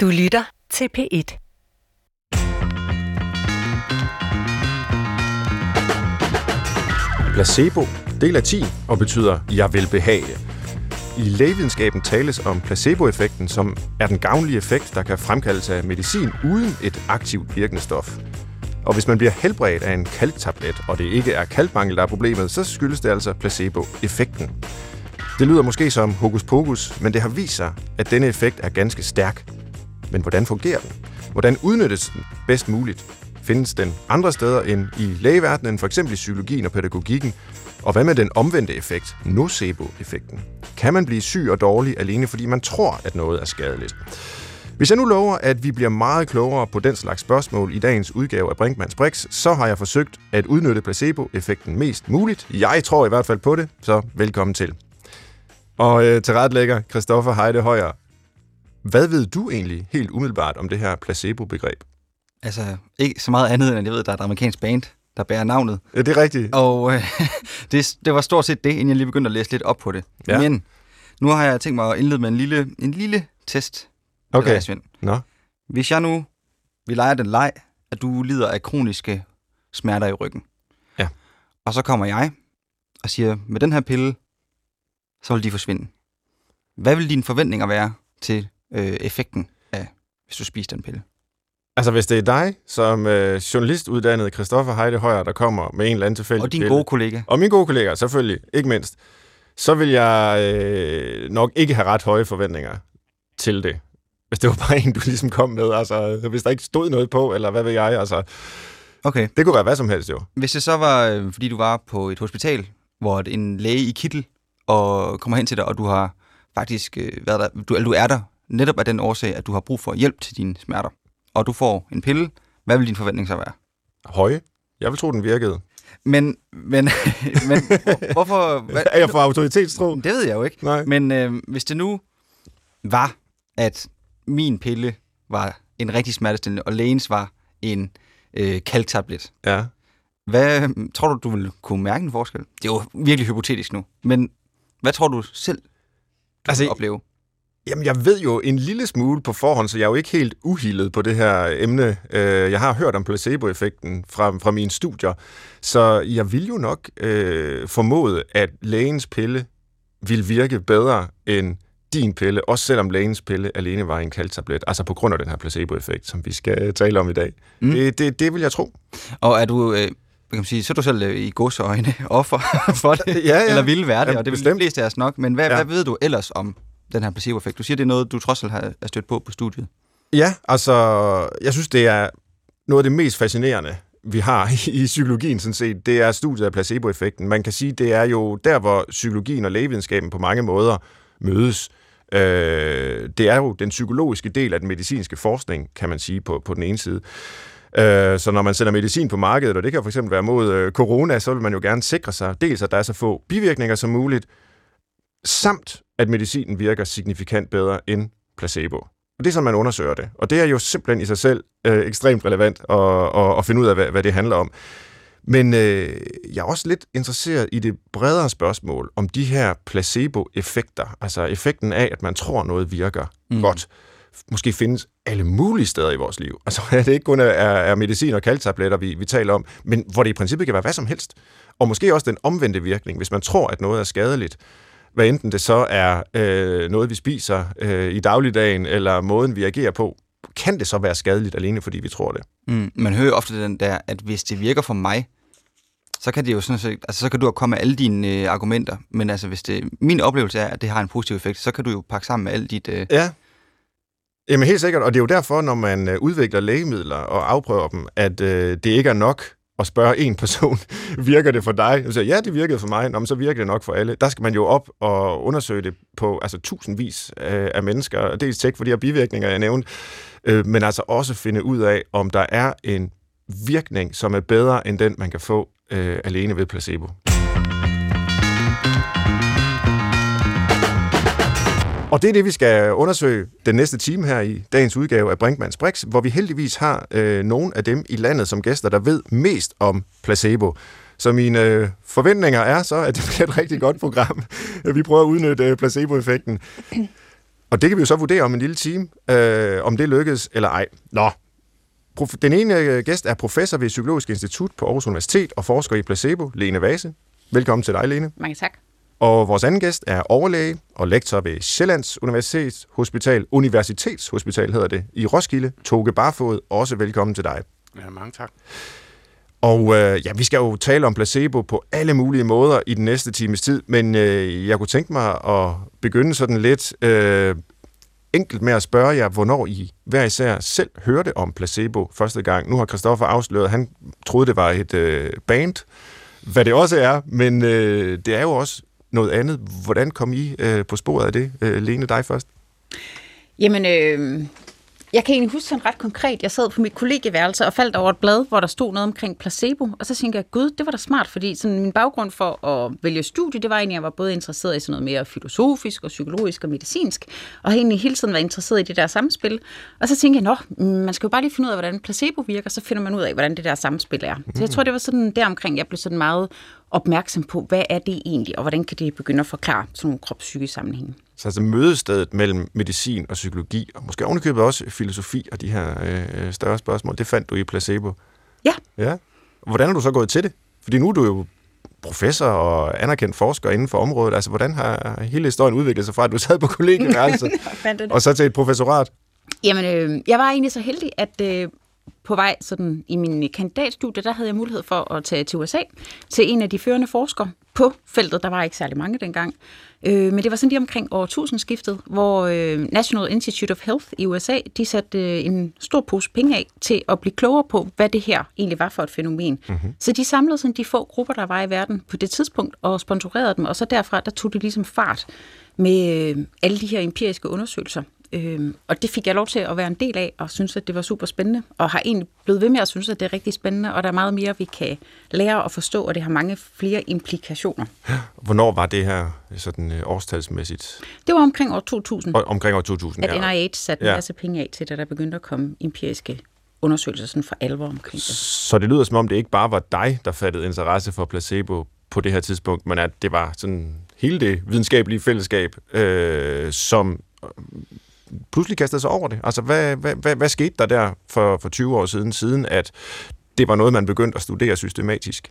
Du lytter til P1. Placebo, del af 10, og betyder jeg vil behage. I lægevidenskaben tales om placeboeffekten, som er den gavnlige effekt, der kan fremkaldes af medicin uden et aktivt virkende stof. Og hvis man bliver helbredt af en kalktablet, og det ikke er kalkmangel, der er problemet, så skyldes det altså placeboeffekten. Det lyder måske som hokus pokus, men det har vist sig, at denne effekt er ganske stærk. Men hvordan fungerer den? Hvordan udnyttes den bedst muligt? Findes den andre steder end i lægeverdenen, f.eks. i psykologien og pædagogikken? Og hvad med den omvendte effekt, nocebo-effekten? Kan man blive syg og dårlig alene, fordi man tror, at noget er skadeligt? Hvis jeg nu lover, at vi bliver meget klogere på den slags spørgsmål i dagens udgave af Brinkmanns Brix, så har jeg forsøgt at udnytte placebo-effekten mest muligt. Jeg tror i hvert fald på det, så velkommen til. Og øh, til retlægger Christoffer Heide Højer. Hvad ved du egentlig helt umiddelbart om det her placebo-begreb? Altså, ikke så meget andet, end at jeg ved, at der er et amerikansk band, der bærer navnet. Ja, det er rigtigt. Og øh, det, det var stort set det, inden jeg lige begyndte at læse lidt op på det. Ja. Men nu har jeg tænkt mig at indlede med en lille, en lille test. Okay. dig, Svend. Nå. Hvis jeg nu, vi leger den leg, at du lider af kroniske smerter i ryggen. Ja. Og så kommer jeg og siger, med den her pille, så vil de forsvinde. Hvad vil dine forventninger være til øh, effekten af, hvis du spiser den pille? Altså, hvis det er dig, som øh, journalistuddannet Christoffer Heide Højer, der kommer med en eller anden tilfældig Og din pille- gode kollega. Og mine gode kolleger, selvfølgelig, ikke mindst. Så vil jeg øh, nok ikke have ret høje forventninger til det. Hvis det var bare en, du ligesom kom med, altså, hvis der ikke stod noget på, eller hvad ved jeg, altså, Okay. det kunne være hvad som helst jo. Hvis det så var, øh, fordi du var på et hospital, hvor en læge i kittel og kommer hen til dig, og du har faktisk øh, været der, du, eller du er der netop af den årsag, at du har brug for hjælp til dine smerter, og du får en pille, hvad vil din forventning så være? Høje. Jeg vil tro, den virkede. Men, men, men hvor- hvorfor? Hvad, Er jeg for autoritetstro? det ved jeg jo ikke. Nej. Men øh, hvis det nu var, at min pille var en rigtig smertestillende, og lægens var en øh, kalktablet, Ja. Hvad tror du, du vil kunne mærke en forskel? Det er jo virkelig hypotetisk nu, men hvad tror du selv, du Altså, opleve? Jamen, jeg ved jo en lille smule på forhånd, så jeg er jo ikke helt uhildet på det her emne. Øh, Jeg har hørt om placeboeffekten fra, fra mine studier, så jeg vil jo nok øh, formode, at lægens pille vil virke bedre end din pille, også selvom lægens pille alene var en kalktablet, altså på grund af den her placeboeffekt, som vi skal tale om i dag. Mm. Det, det, det vil jeg tro. Og er du, øh, kan man sige, så er du selv øh, i godsøjne offer for det, Ja, ja. eller vil være det, Ja, og det vil de fleste af os nok, men hvad, ja. hvad ved du ellers om den her placeboeffekt? Du siger, det er noget, du trods alt har er stødt på på studiet. Ja, altså, jeg synes, det er noget af det mest fascinerende, vi har i psykologien sådan set, det er studiet af placeboeffekten. Man kan sige, det er jo der, hvor psykologien og lægevidenskaben på mange måder mødes. Øh, det er jo den psykologiske del af den medicinske forskning, kan man sige, på, på den ene side. Øh, så når man sender medicin på markedet, og det kan for eksempel være mod øh, corona, så vil man jo gerne sikre sig, dels at der er så få bivirkninger som muligt, samt at medicinen virker signifikant bedre end placebo. Og det er sådan, man undersøger det. Og det er jo simpelthen i sig selv øh, ekstremt relevant at, at, at finde ud af, hvad, hvad det handler om. Men øh, jeg er også lidt interesseret i det bredere spørgsmål om de her placebo-effekter. Altså effekten af, at man tror, noget virker Mm. godt. Måske findes alle mulige steder i vores liv. Altså det ikke kun er, er medicin og kalktabletter, vi, vi taler om, men hvor det i princippet kan være hvad som helst. Og måske også den omvendte virkning, hvis man tror, at noget er skadeligt. Hvad enten det så er øh, noget, vi spiser øh, i dagligdagen, eller måden, vi agerer på, kan det så være skadeligt alene, fordi vi tror det. Mm. Man hører jo ofte den der, at hvis det virker for mig, så kan det jo sådan set, altså så kan du komme med alle dine øh, argumenter, men altså hvis det, min oplevelse er, at det har en positiv effekt, så kan du jo pakke sammen med alt dit, øh, Ja. Jamen helt sikkert, og det er jo derfor, når man øh, udvikler lægemidler og afprøver dem, at øh, det ikke er nok at spørge en person, virker det for dig? Så ja, det virkede for mig, Nå, men så virker det nok for alle. Der skal man jo op og undersøge det på altså, tusindvis øh, af mennesker, dels tjekke for de her bivirkninger, jeg nævnte, øh, men altså også finde ud af, om der er en virkning, som er bedre end den, man kan få øh, alene ved placebo. Og det er det, vi skal undersøge den næste time her i dagens udgave af Brinkmanns Brix, hvor vi heldigvis har øh, nogle af dem i landet som gæster, der ved mest om placebo. Så mine øh, forventninger er så, at det bliver et rigtig godt program. Vi prøver at udnytte øh, placeboeffekten. Og det kan vi jo så vurdere om en lille time, øh, om det lykkes eller ej. Nå, den ene øh, gæst er professor ved Psykologisk Institut på Aarhus Universitet og forsker i placebo, Lene Vase. Velkommen til dig, Lene. Mange tak. Og vores anden gæst er overlæge og lektor ved Sjællands Universitetshospital, Universitetshospital hedder det, i Roskilde, Toge Barfod. Også velkommen til dig. Ja, mange tak. Og øh, ja, vi skal jo tale om placebo på alle mulige måder i den næste times tid, men øh, jeg kunne tænke mig at begynde sådan lidt øh, enkelt med at spørge jer, hvornår I hver især selv hørte om placebo første gang. Nu har Christoffer afsløret, han troede, det var et øh, band, hvad det også er, men øh, det er jo også noget andet. Hvordan kom I øh, på sporet af det? Øh, Lene, dig først. Jamen, øh, jeg kan egentlig huske sådan ret konkret, jeg sad på mit kollegeværelse og faldt over et blad, hvor der stod noget omkring placebo, og så tænkte jeg, gud, det var da smart, fordi sådan min baggrund for at vælge studie, det var egentlig, at jeg var både interesseret i sådan noget mere filosofisk og psykologisk og medicinsk, og egentlig hele tiden været interesseret i det der samspil. Og så tænkte jeg, nå, man skal jo bare lige finde ud af, hvordan placebo virker, så finder man ud af, hvordan det der samspil er. Så jeg tror, det var sådan der omkring, jeg blev sådan meget opmærksom på, hvad er det egentlig, og hvordan kan det begynde at forklare sådan nogle kropspsykiske sammenhænge. Så altså mødestedet mellem medicin og psykologi, og måske ovenikøbet også filosofi og de her øh, større spørgsmål, det fandt du i placebo. Ja. Ja. Hvordan er du så gået til det? Fordi nu er du jo professor og anerkendt forsker inden for området. Altså, hvordan har hele historien udviklet sig fra, at du sad på kollegieværelset, og så til et professorat? Jamen, øh, jeg var egentlig så heldig, at øh, på vej sådan, i min kandidatstudie, der havde jeg mulighed for at tage til USA til en af de førende forskere på feltet. Der var ikke særlig mange dengang. Øh, men det var sådan lige omkring år 1000-skiftet, hvor øh, National Institute of Health i USA, de satte øh, en stor pose penge af til at blive klogere på, hvad det her egentlig var for et fænomen. Mm-hmm. Så de samlede sådan de få grupper, der var i verden på det tidspunkt, og sponsorerede dem, og så derfra, der tog det ligesom fart med øh, alle de her empiriske undersøgelser. Øhm, og det fik jeg lov til at være en del af, og synes, at det var super spændende, og har egentlig blevet ved med at synes, at det er rigtig spændende, og der er meget mere, vi kan lære og forstå, og det har mange flere implikationer. Hvornår var det her sådan øh, årstalsmæssigt? Det var omkring år 2000. Og, omkring år 2000, At ja. NIH satte ja. en masse penge af til, da der begyndte at komme empiriske undersøgelser sådan for alvor omkring det. Så det lyder som om, det ikke bare var dig, der fattede interesse for placebo på det her tidspunkt, men at det var sådan hele det videnskabelige fællesskab, øh, som pludselig kastede sig over det? Altså, hvad, hvad, hvad, hvad skete der der for, for 20 år siden, siden at det var noget, man begyndte at studere systematisk?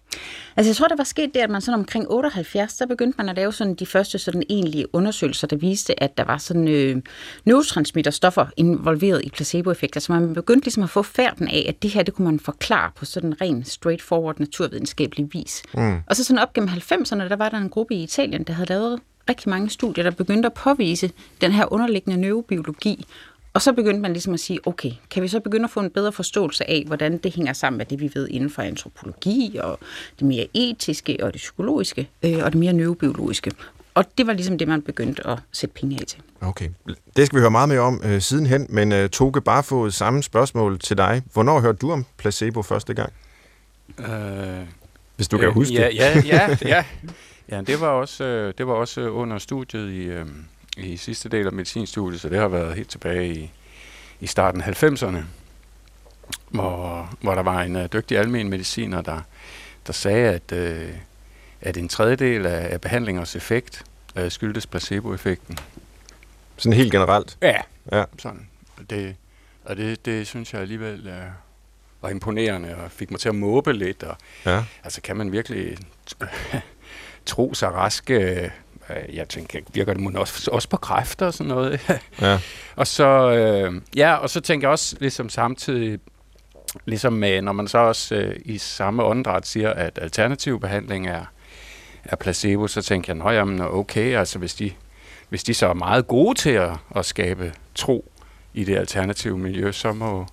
Altså, jeg tror, der var sket det, at man sådan omkring 78, der begyndte man at lave sådan de første sådan egentlige undersøgelser, der viste, at der var sådan øh, neurotransmitterstoffer involveret i placeboeffekter. Så man begyndte ligesom at få færden af, at det her, det kunne man forklare på sådan ren straightforward naturvidenskabelig vis. Mm. Og så sådan op gennem 90'erne, der var der en gruppe i Italien, der havde lavet rigtig mange studier, der begyndte at påvise den her underliggende neurobiologi. Og så begyndte man ligesom at sige, okay, kan vi så begynde at få en bedre forståelse af, hvordan det hænger sammen med det, vi ved inden for antropologi, og det mere etiske, og det psykologiske, øh, og det mere neurobiologiske. Og det var ligesom det, man begyndte at sætte penge af til. Okay, det skal vi høre meget mere om øh, sidenhen, men øh, Toge, bare få samme spørgsmål til dig. Hvornår hørte du om placebo første gang? Øh, Hvis du øh, kan huske ja, det. Ja, ja, ja. Ja, det var også, øh, det var også under studiet i, øh, i sidste del af medicinstudiet, så det har været helt tilbage i, i starten af 90'erne, hvor, hvor der var en uh, dygtig almen mediciner, der, der sagde, at, at en tredjedel af, af behandlingers effekt skyldtes placeboeffekten. Sådan helt generelt? Ja, ja. sådan. Det, og det, det synes jeg alligevel var imponerende, og fik mig til at måbe lidt. Og, ja. Altså, kan man virkelig tro sig raske. Øh, jeg tænker, virker det også, også på kræfter og sådan noget. ja. Og så, øh, ja, og så tænker jeg også ligesom samtidig, ligesom med, når man så også øh, i samme åndedræt siger, at alternativ behandling er, er placebo, så tænker jeg, jamen okay, altså hvis de, hvis de så er meget gode til at, at skabe tro i det alternative miljø, så må,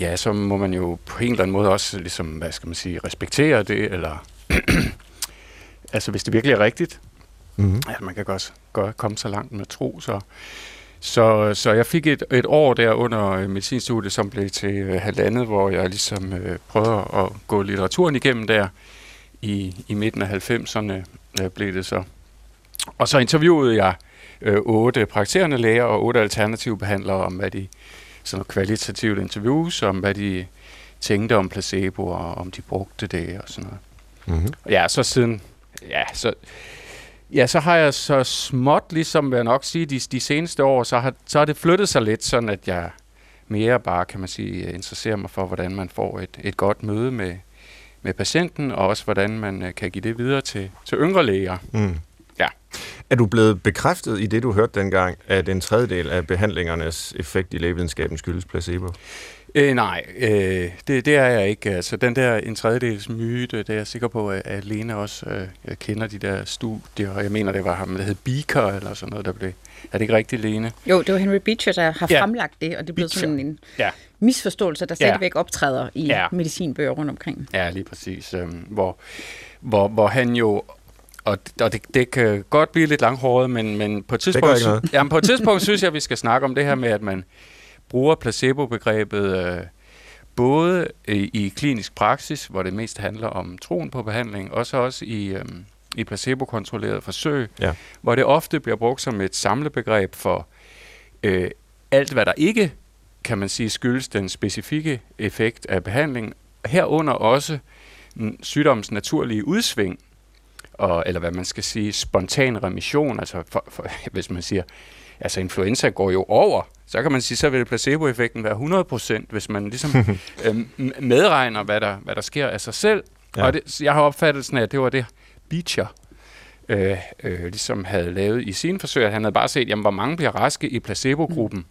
ja, så må man jo på en eller anden måde også, ligesom, hvad skal man sige, respektere det, eller altså hvis det virkelig er rigtigt, mm-hmm. at man kan godt, godt komme så langt med tro, så, så, så jeg fik et, et år der under øh, medicinstudiet, som blev til øh, halvandet, hvor jeg ligesom øh, prøvede at gå litteraturen igennem der i, i midten af 90'erne øh, blev det så. Og så interviewede jeg øh, otte praktiserende læger og otte alternative behandlere om, hvad de sådan kvalitativt interviews, om hvad de tænkte om placebo, og om de brugte det og sådan noget. Mm-hmm. Og ja, så siden ja, så Ja, så har jeg så småt, ligesom jeg nok sige, de, de seneste år, så har, så har det flyttet sig lidt, sådan at jeg mere bare, kan man sige, interesserer mig for, hvordan man får et, et godt møde med, med patienten, og også hvordan man øh, kan give det videre til, til yngre læger. Mm. Ja. Er du blevet bekræftet i det, du hørte dengang, at en tredjedel af behandlingernes effekt i lægevidenskaben skyldes placebo? Øh, nej, øh, det, det er jeg ikke. Altså, den der en tredjedels myte, det er jeg sikker på, at, at Lene også øh, jeg kender de der studier, og jeg mener, det var ham, der hed Beaker, eller sådan noget, der blev... Er det ikke rigtigt, Lene? Jo, det var Henry Beecher, der har ja. fremlagt det, og det blev sådan en ja. misforståelse, der stadigvæk ja. optræder i ja. medicinbøger rundt omkring. Ja, lige præcis. Øh, hvor, hvor, hvor han jo og, og det, det kan godt blive lidt langhåret, men, men på et tidspunkt, jamen, på et tidspunkt synes jeg, at vi skal snakke om det her med, at man bruger placebo-begrebet øh, både i, i klinisk praksis, hvor det mest handler om troen på behandling, og så også i, øh, i placebo-kontrolleret forsøg, ja. hvor det ofte bliver brugt som et samlebegreb for øh, alt, hvad der ikke, kan man sige, skyldes den specifikke effekt af behandling, herunder også sygdommens naturlige udsving, og, eller hvad man skal sige, spontan remission, altså for, for, hvis man siger, altså influenza går jo over, så kan man sige, så vil placeboeffekten være 100%, hvis man ligesom øh, medregner, hvad der, hvad der sker af sig selv. Ja. Og det, jeg har opfattelsen af, at det var det, Beecher øh, øh, ligesom havde lavet i sine forsøg. At han havde bare set, jamen, hvor mange bliver raske i placebo-gruppen.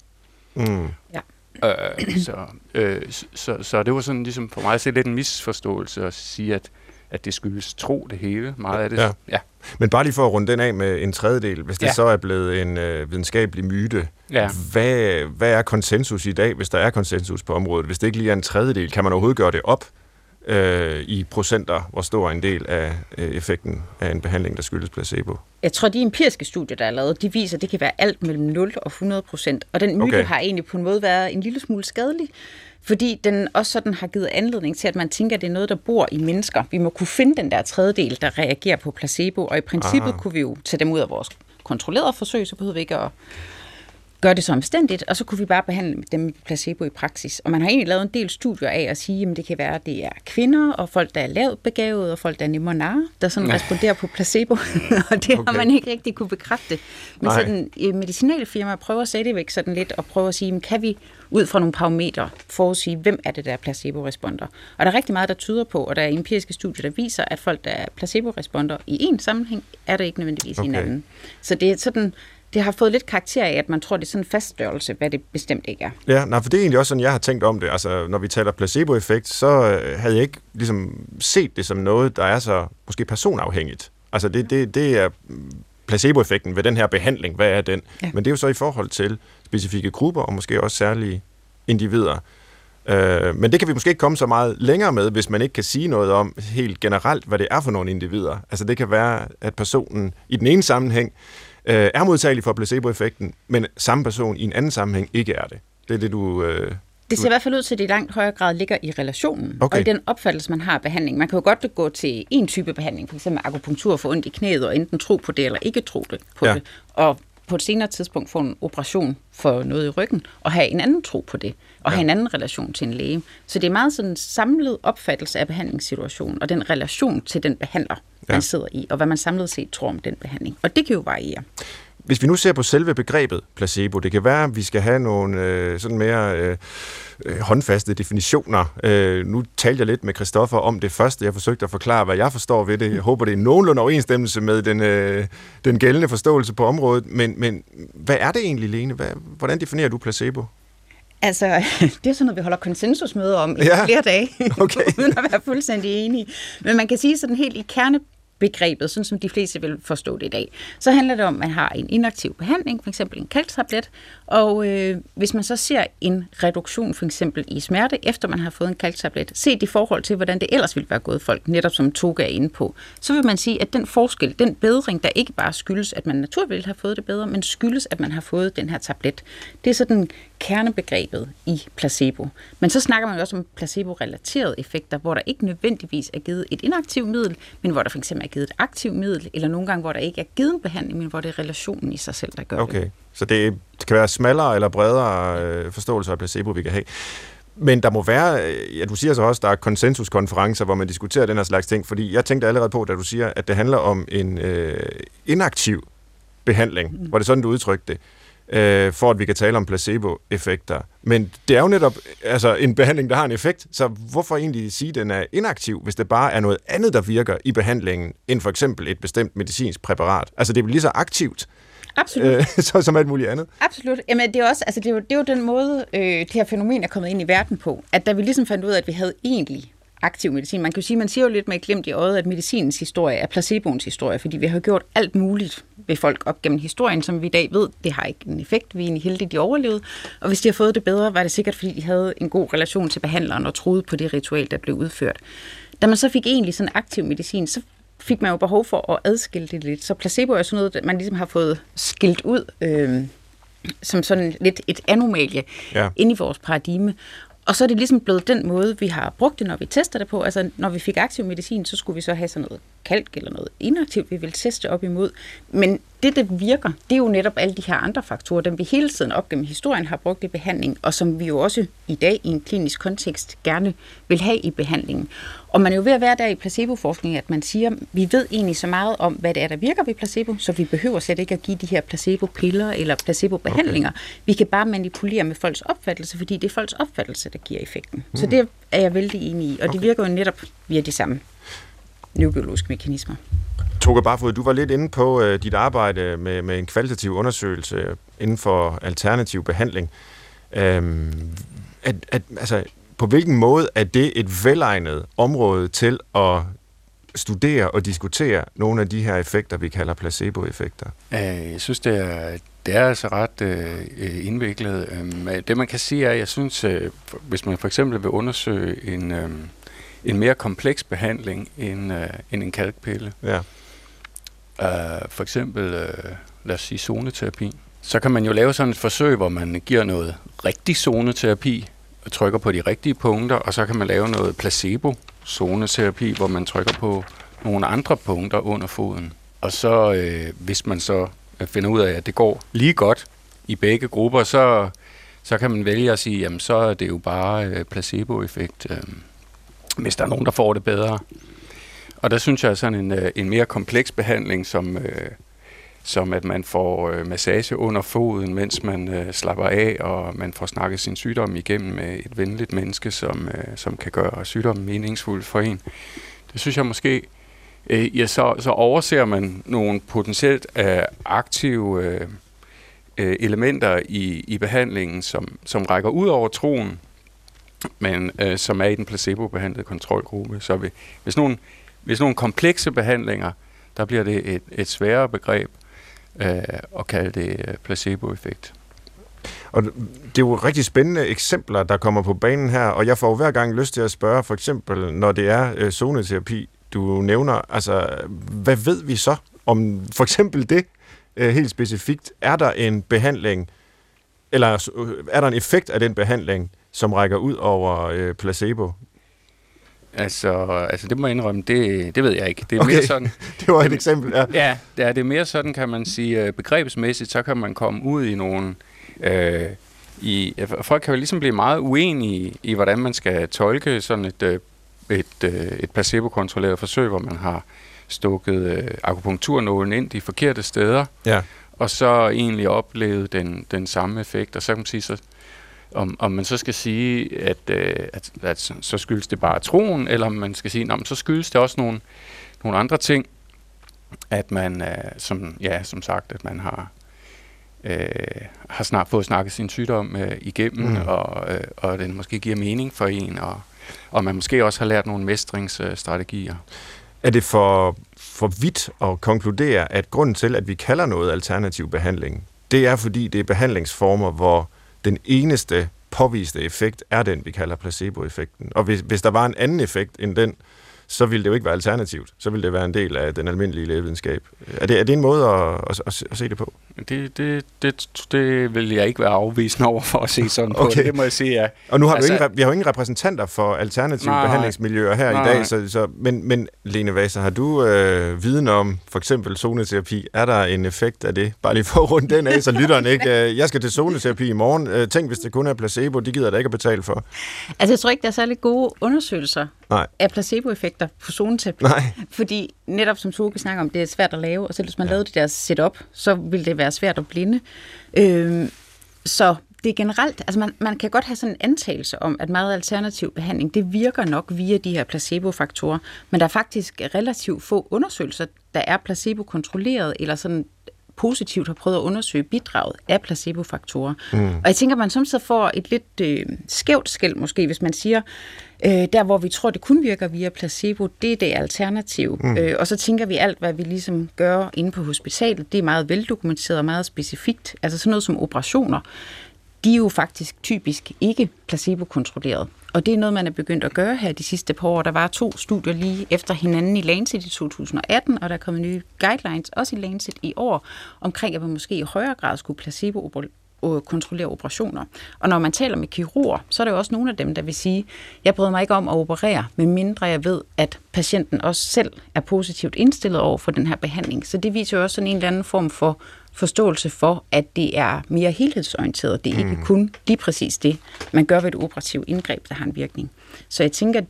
Mm. Ja. Øh, så, øh, så, så det var sådan ligesom for mig at se lidt en misforståelse at sige, at at det skyldes tro det hele, meget af det. Ja. ja. Men bare lige for at runde den af med en tredjedel, hvis det ja. så er blevet en øh, videnskabelig myte, ja. hvad, hvad er konsensus i dag, hvis der er konsensus på området? Hvis det ikke lige er en tredjedel, kan man overhovedet gøre det op øh, i procenter, hvor stor en del af øh, effekten af en behandling, der skyldes placebo? Jeg tror, de empiriske studier, der er lavet, de viser, at det kan være alt mellem 0 og 100 procent. Og den myte okay. har egentlig på en måde været en lille smule skadelig, fordi den også sådan har givet anledning til, at man tænker, at det er noget, der bor i mennesker. Vi må kunne finde den der tredjedel, der reagerer på placebo, og i princippet Aha. kunne vi jo tage dem ud af vores kontrollerede forsøg, så behøver vi ikke at gøre det så omstændigt, og så kunne vi bare behandle dem med placebo i praksis. Og man har egentlig lavet en del studier af at sige, at det kan være, at det er kvinder og folk, der er lavt begavet, og folk, der er nemmere narre, der sådan responderer på placebo. og det okay. har man ikke rigtig kunne bekræfte. Men Nej. sådan, medicinale firmaer prøver stadigvæk sådan lidt at prøve at sige, kan vi ud fra nogle parametre forudsige, hvem er det, der er placebo-responder. Og der er rigtig meget, der tyder på, og der er empiriske studier, der viser, at folk, der er placebo-responder i en sammenhæng, er det ikke nødvendigvis okay. i en anden. Så det er sådan, det har fået lidt karakter af, at man tror, det er sådan en faststørrelse, hvad det bestemt ikke er. Ja, nej, for det er egentlig også sådan, jeg har tænkt om det. Altså, når vi taler placeboeffekt, så øh, havde jeg ikke ligesom set det som noget, der er så måske personafhængigt. Altså, det, det, det er placeboeffekten ved den her behandling. Hvad er den? Ja. Men det er jo så i forhold til specifikke grupper, og måske også særlige individer. Øh, men det kan vi måske ikke komme så meget længere med, hvis man ikke kan sige noget om helt generelt, hvad det er for nogle individer. Altså det kan være, at personen i den ene sammenhæng øh, er modtagelig for placeboeffekten, men samme person i en anden sammenhæng ikke er det. Det er det, du... Øh, det ser i hvert fald ud til, at det i langt højere grad ligger i relationen, okay. og i den opfattelse, man har af behandling. Man kan jo godt gå til en type behandling, f.eks. akupunktur for ondt i knæet, og enten tro på det eller ikke tro det på ja. det. Og på et senere tidspunkt få en operation for noget i ryggen, og have en anden tro på det, og ja. have en anden relation til en læge. Så det er meget sådan en samlet opfattelse af behandlingssituationen, og den relation til den behandler, ja. man sidder i, og hvad man samlet set tror om den behandling. Og det kan jo variere. Hvis vi nu ser på selve begrebet placebo, det kan være, at vi skal have nogle øh, sådan mere øh, øh, håndfaste definitioner. Øh, nu talte jeg lidt med Christoffer om det første. Jeg forsøgte at forklare, hvad jeg forstår ved det. Jeg håber, det er nogenlunde overensstemmelse med den, øh, den gældende forståelse på området. Men, men hvad er det egentlig, Lene? Hvad, hvordan definerer du placebo? Altså, det er sådan noget, vi holder konsensusmøder om i ja. flere dage, okay. uden at være fuldstændig enige. Men man kan sige sådan helt i kerne begrebet, sådan som de fleste vil forstå det i dag. Så handler det om, at man har en inaktiv behandling, f.eks. en kalktablet, og øh, hvis man så ser en reduktion for eksempel i smerte, efter man har fået en kalktablet, set i forhold til, hvordan det ellers ville være gået folk, netop som Toga er inde på, så vil man sige, at den forskel, den bedring, der ikke bare skyldes, at man naturligt har fået det bedre, men skyldes, at man har fået den her tablet, det er sådan kernebegrebet i placebo. Men så snakker man jo også om placebo-relaterede effekter, hvor der ikke nødvendigvis er givet et inaktivt middel, men hvor der eksempel er givet et aktivt middel, eller nogle gange, hvor der ikke er givet en behandling, men hvor det er relationen i sig selv, der gør okay. det. Så det kan være smallere eller bredere øh, forståelse af placebo, vi kan have. Men der må være, øh, ja, du siger så også, der er konsensuskonferencer, hvor man diskuterer den her slags ting, fordi jeg tænkte allerede på, da du siger, at det handler om en øh, inaktiv behandling, mm. hvor det sådan, du udtrykte det øh, for at vi kan tale om placebo-effekter. Men det er jo netop altså, en behandling, der har en effekt, så hvorfor egentlig sige, at den er inaktiv, hvis det bare er noget andet, der virker i behandlingen, end for eksempel et bestemt medicinsk præparat? Altså det er lige så aktivt, Absolut. Øh, så, som alt muligt andet. Absolut. Jamen, det er, også, altså, det er, jo, det er jo den måde, øh, det her fænomen er kommet ind i verden på. At da vi ligesom fandt ud af, at vi havde egentlig aktiv medicin. Man kan jo sige, man siger jo lidt med et glimt i øjet, at medicinens historie er placeboens historie, fordi vi har gjort alt muligt ved folk op gennem historien, som vi i dag ved, det har ikke en effekt. Vi er heldige, de overlevede. Og hvis de har fået det bedre, var det sikkert, fordi de havde en god relation til behandleren og troede på det ritual, der blev udført. Da man så fik egentlig sådan aktiv medicin, så fik man jo behov for at adskille det lidt. Så placebo er sådan noget, man ligesom har fået skilt ud øh, som sådan lidt et anomalie ja. inde i vores paradigme. Og så er det ligesom blevet den måde, vi har brugt det, når vi tester det på. Altså, når vi fik aktiv medicin, så skulle vi så have sådan noget kalk eller noget inaktivt, vi vil teste op imod. Men det, der virker, det er jo netop alle de her andre faktorer, dem vi hele tiden op gennem historien har brugt i behandling, og som vi jo også i dag i en klinisk kontekst gerne vil have i behandlingen. Og man er jo ved at være der i placeboforskning, at man siger, vi ved egentlig så meget om, hvad det er, der virker ved placebo, så vi behøver slet ikke at give de her placebo-piller eller placebo-behandlinger. Okay. Vi kan bare manipulere med folks opfattelse, fordi det er folks opfattelse, der giver effekten. Mm. Så det er jeg vældig enig i, og okay. det virker jo netop via de samme neurobiologiske mekanismer. Toge Barfod, du var lidt inde på uh, dit arbejde med, med en kvalitativ undersøgelse inden for alternativ behandling. Um, at, at, altså, på hvilken måde er det et velegnet område til at studere og diskutere nogle af de her effekter, vi kalder placebo-effekter? Jeg synes, det er, det er altså ret øh, indviklet. Øhm, det man kan sige er, at jeg synes, øh, hvis man for eksempel vil undersøge en, øh, en mere kompleks behandling end, øh, end en kalkpille, ja. øh, for eksempel, øh, lad os sige, zoneterapi, så kan man jo lave sådan et forsøg, hvor man giver noget rigtig zoneterapi, trykker på de rigtige punkter, og så kan man lave noget placebo-zoneterapi, hvor man trykker på nogle andre punkter under foden. Og så, øh, hvis man så finder ud af, at det går lige godt i begge grupper, så, så kan man vælge at sige, jamen så er det jo bare øh, placebo-effekt, øh, hvis der er nogen, der får det bedre. Og der synes jeg, at sådan en, øh, en mere kompleks behandling, som, øh, som at man får øh, massage under foden, mens man øh, slapper af, og man får snakket sin sygdom igennem med et venligt menneske, som, øh, som kan gøre sygdommen meningsfuld for en. Det synes jeg måske, øh, ja, så, så overser man nogle potentielt øh, aktive øh, øh elementer i, i behandlingen, som, som rækker ud over troen, men øh, som er i den placebobehandlede kontrolgruppe. Så hvis nogle, hvis nogle komplekse behandlinger, der bliver det et, et sværere begreb øh, at kalde det placeboeffekt. placebo-effekt. Og det er jo rigtig spændende eksempler, der kommer på banen her, og jeg får hver gang lyst til at spørge, for eksempel, når det er øh, zoneterapi, du nævner, altså, hvad ved vi så om for eksempel det øh, helt specifikt? Er der en behandling, eller øh, er der en effekt af den behandling, som rækker ud over øh, placebo? Altså, altså, det må jeg indrømme, det, det ved jeg ikke. Det er okay. mere sådan, det var et eksempel, ja. Ja, det er, det er mere sådan, kan man sige, øh, begrebsmæssigt, så kan man komme ud i nogle... Øh, i, folk kan jo ligesom blive meget uenige i, hvordan man skal tolke sådan et, øh, et, et, et placebo-kontrolleret forsøg, hvor man har stukket akupunkturnålen ind de forkerte steder, ja. og så egentlig oplevet den, den samme effekt. Og så kan man sige, så, om, om man så skal sige, at, øh, at, at så skyldes det bare troen, eller om man skal sige, at så skyldes det også nogle, nogle andre ting, at man, øh, som, ja, som sagt, at man har, øh, har snart fået snakket sin sygdom øh, igennem, mm. og, øh, og den måske giver mening for en, og, og man måske også har lært nogle mestringsstrategier. Er det for, for vidt at konkludere, at grunden til, at vi kalder noget alternativ behandling, det er fordi, det er behandlingsformer, hvor den eneste påviste effekt er den, vi kalder placeboeffekten. Og hvis, hvis der var en anden effekt end den, så ville det jo ikke være alternativt. Så ville det være en del af den almindelige lægevidenskab. Er det, er det en måde at, at, at, at se det på? Det, det, det, det vil jeg ikke være afvisende over for at se sådan på okay. det. Det må jeg sige, ja. Og nu har altså, vi, ingen, vi har jo ingen repræsentanter for alternative nej, behandlingsmiljøer her nej. i dag, så, så, men, men Lene Vasa, har du øh, viden om for eksempel zoneterapi? Er der en effekt af det? Bare lige for at runde den af, så lytteren ikke. Øh, jeg skal til zoneterapi i morgen. Øh, tænk, hvis det kun er placebo, de gider da ikke at betale for. Altså, jeg tror ikke, der er særlig gode undersøgelser Nej. af placeboeffekter på zoneterapi. Nej. Fordi netop som Toge snakker om, det er svært at lave, og selv hvis man ja. lavede det der setup, så vil det være svært at blinde. Øh, så det er generelt, altså man, man kan godt have sådan en antagelse om, at meget alternativ behandling, det virker nok via de her placebo-faktorer, men der er faktisk relativt få undersøgelser, der er placebo-kontrolleret, eller sådan positivt har prøvet at undersøge bidraget af placebo-faktorer. Mm. Og jeg tænker, at man samtidig får et lidt øh, skævt skæld måske, hvis man siger, øh, der hvor vi tror, det kun virker via placebo, det er det alternativ. Mm. Øh, og så tænker vi alt, hvad vi ligesom gør inde på hospitalet, det er meget veldokumenteret og meget specifikt. Altså sådan noget som operationer de er jo faktisk typisk ikke placebo-kontrolleret. Og det er noget, man er begyndt at gøre her de sidste par år. Der var to studier lige efter hinanden i Lancet i 2018, og der er kommet nye guidelines også i Lancet i år, omkring at man måske i højere grad skulle placebo kontrollere operationer. Og når man taler med kirurger, så er der jo også nogle af dem, der vil sige, jeg bryder mig ikke om at operere, medmindre jeg ved, at patienten også selv er positivt indstillet over for den her behandling. Så det viser jo også sådan en eller anden form for forståelse for, at det er mere helhedsorienteret. Det er ikke mm. kun lige præcis det, man gør ved et operativt indgreb, der har en virkning. Så jeg tænker, at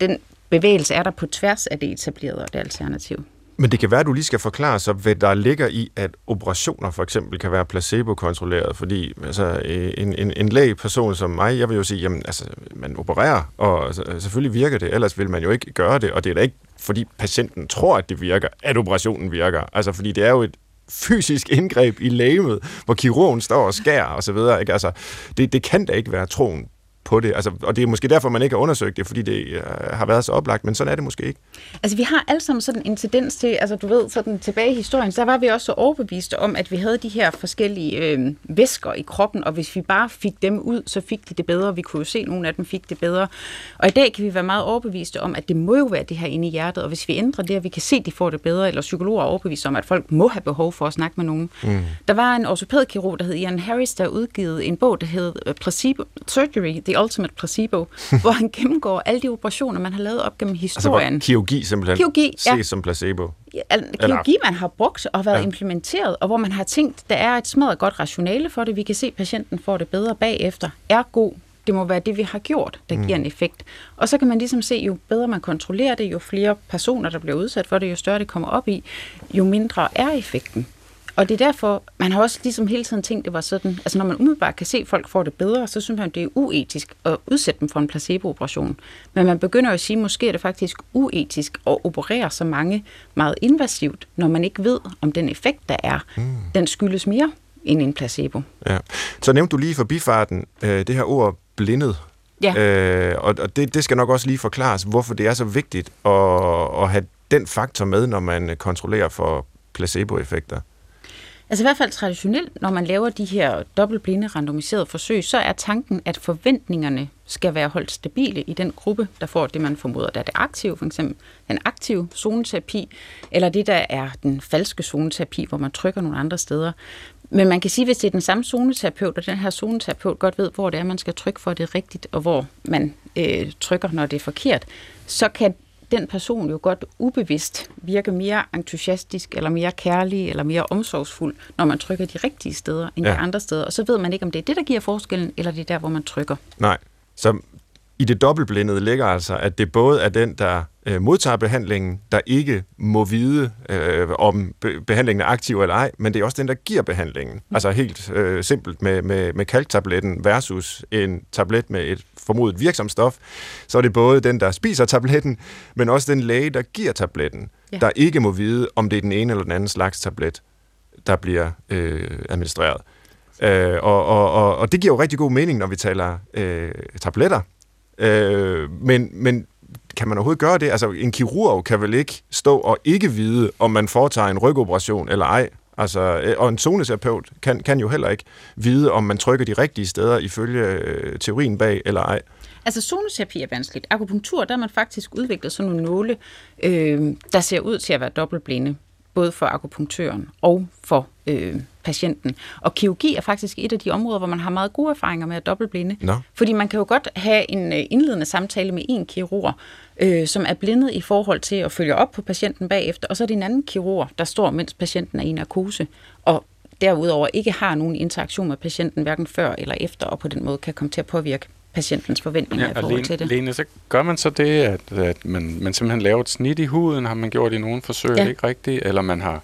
den bevægelse er der på tværs af det etablerede og det alternative. Men det kan være, at du lige skal forklare så, hvad der ligger i, at operationer for eksempel kan være placebo-kontrolleret, fordi altså, en, en, en lægeperson som mig, jeg vil jo sige, jamen altså, man opererer, og selvfølgelig virker det, ellers vil man jo ikke gøre det, og det er da ikke, fordi patienten tror, at det virker, at operationen virker. Altså, fordi det er jo et fysisk indgreb i lægemet, hvor kirurgen står og skærer og så videre. Ikke? Altså, det, det kan da ikke være troen på det. Altså, og det er måske derfor, man ikke har undersøgt det, fordi det øh, har været så oplagt, men sådan er det måske ikke. Altså, vi har alle sammen sådan en tendens til, altså du ved, sådan tilbage i historien, så var vi også så overbeviste om, at vi havde de her forskellige øh, væsker i kroppen, og hvis vi bare fik dem ud, så fik de det bedre. Vi kunne jo se, at nogle af dem fik det bedre. Og i dag kan vi være meget overbeviste om, at det må jo være det her inde i hjertet, og hvis vi ændrer det, og vi kan se, at de får det bedre, eller psykologer er overbevist om, at folk må have behov for at snakke med nogen. Mm. Der var en ortopædkirurg, der hed Ian Harris, der udgivet en bog, der hed øh, Placebo Surgery, The Ultimate Placebo, hvor han gennemgår alle de operationer, man har lavet op gennem historien. Altså kirurgi simpelthen kirurgi, ses ja. som placebo? Ja, kirurgi, man har brugt og været ja. implementeret, og hvor man har tænkt, der er et smadret godt rationale for det, vi kan se, at patienten får det bedre bagefter, er god. Det må være det, vi har gjort, der mm. giver en effekt. Og så kan man ligesom se, jo bedre man kontrollerer det, jo flere personer, der bliver udsat for det, jo større det kommer op i, jo mindre er effekten. Og det er derfor, man har også ligesom hele tiden tænkt, det var sådan, altså når man umiddelbart kan se, at folk får det bedre, så synes man, det er uetisk at udsætte dem for en placebooperation. Men man begynder at sige, at måske er det faktisk uetisk at operere så mange meget invasivt, når man ikke ved, om den effekt, der er, mm. den skyldes mere end en placebo. Ja. Så nævnte du lige for bifarten øh, det her ord blindet. Ja. Øh, og og det, det skal nok også lige forklares, hvorfor det er så vigtigt at, at have den faktor med, når man kontrollerer for placeboeffekter. Altså i hvert fald traditionelt, når man laver de her dobbeltblinde randomiserede forsøg, så er tanken, at forventningerne skal være holdt stabile i den gruppe, der får det, man formoder, der er det aktive, for eksempel den aktive zoneterapi, eller det, der er den falske zoneterapi, hvor man trykker nogle andre steder. Men man kan sige, hvis det er den samme zoneterapeut, og den her zoneterapeut godt ved, hvor det er, man skal trykke for, at det er rigtigt, og hvor man øh, trykker, når det er forkert, så kan den person jo godt ubevidst virke mere entusiastisk, eller mere kærlig, eller mere omsorgsfuld, når man trykker de rigtige steder end ja. de andre steder. Og så ved man ikke, om det er det, der giver forskellen, eller det er der, hvor man trykker. Nej, så i det dobbeltblindede ligger altså, at det både er den, der øh, modtager behandlingen, der ikke må vide, øh, om be- behandlingen er aktiv eller ej, men det er også den, der giver behandlingen. Mm. Altså helt øh, simpelt med, med, med kalktabletten versus en tablet med et formodet virksomt stof, så er det både den, der spiser tabletten, men også den læge, der giver tabletten, ja. der ikke må vide, om det er den ene eller den anden slags tablet, der bliver øh, administreret. Øh, og, og, og, og det giver jo rigtig god mening, når vi taler øh, tabletter. Øh, men, men kan man overhovedet gøre det? Altså, en kirurg kan vel ikke stå og ikke vide, om man foretager en rygoperation eller ej? Altså, øh, og en zoneterapeut kan, kan jo heller ikke vide, om man trykker de rigtige steder ifølge øh, teorien bag eller ej. Altså zoneterapi er vanskeligt. Akupunktur, der har man faktisk udviklet sådan nogle nåle, øh, der ser ud til at være dobbeltblinde, både for akupunktøren og for øh, patienten. Og kirurgi er faktisk et af de områder, hvor man har meget gode erfaringer med at dobbeltblinde. Nå. Fordi man kan jo godt have en øh, indledende samtale med en kirurg, øh, som er blindet i forhold til at følge op på patienten bagefter, og så er det en anden kirurg, der står, mens patienten er i narkose, og derudover ikke har nogen interaktion med patienten, hverken før eller efter, og på den måde kan komme til at påvirke patientens forventninger ja, i forhold til det. Lene, så gør man så det, at, at man, man simpelthen laver et snit i huden, har man gjort i nogle forsøg, ja. ikke rigtigt? Eller man har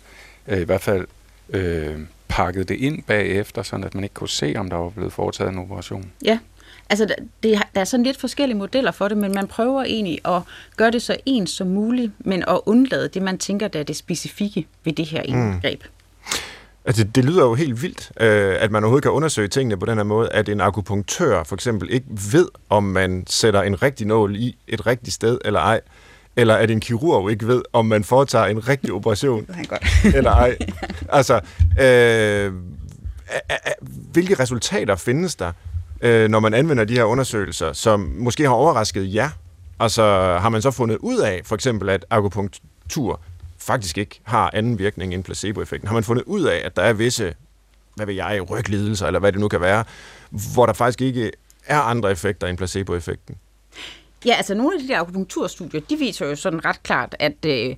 øh, i hvert fald øh, pakket det ind bagefter, så at man ikke kunne se, om der var blevet foretaget en operation. Ja, altså der, det, der er sådan lidt forskellige modeller for det, men man prøver egentlig at gøre det så ens som muligt, men at undlade det, man tænker, der er det specifikke ved det her indgreb. Mm. Altså, det lyder jo helt vildt, øh, at man overhovedet kan undersøge tingene på den her måde, at en akupunktør for eksempel ikke ved, om man sætter en rigtig nål i et rigtigt sted eller ej, eller at en kirurg ikke ved, om man foretager en rigtig operation eller ej. Altså, øh, hvilke resultater findes der, øh, når man anvender de her undersøgelser, som måske har overrasket jer? Altså, har man så fundet ud af, for eksempel, at akupunktur faktisk ikke har anden virkning end placeboeffekten. Har man fundet ud af, at der er visse, hvad ved jeg, ryglidelser, eller hvad det nu kan være, hvor der faktisk ikke er andre effekter end placeboeffekten? Ja, altså nogle af de der akupunkturstudier, de viser jo sådan ret klart, at øh,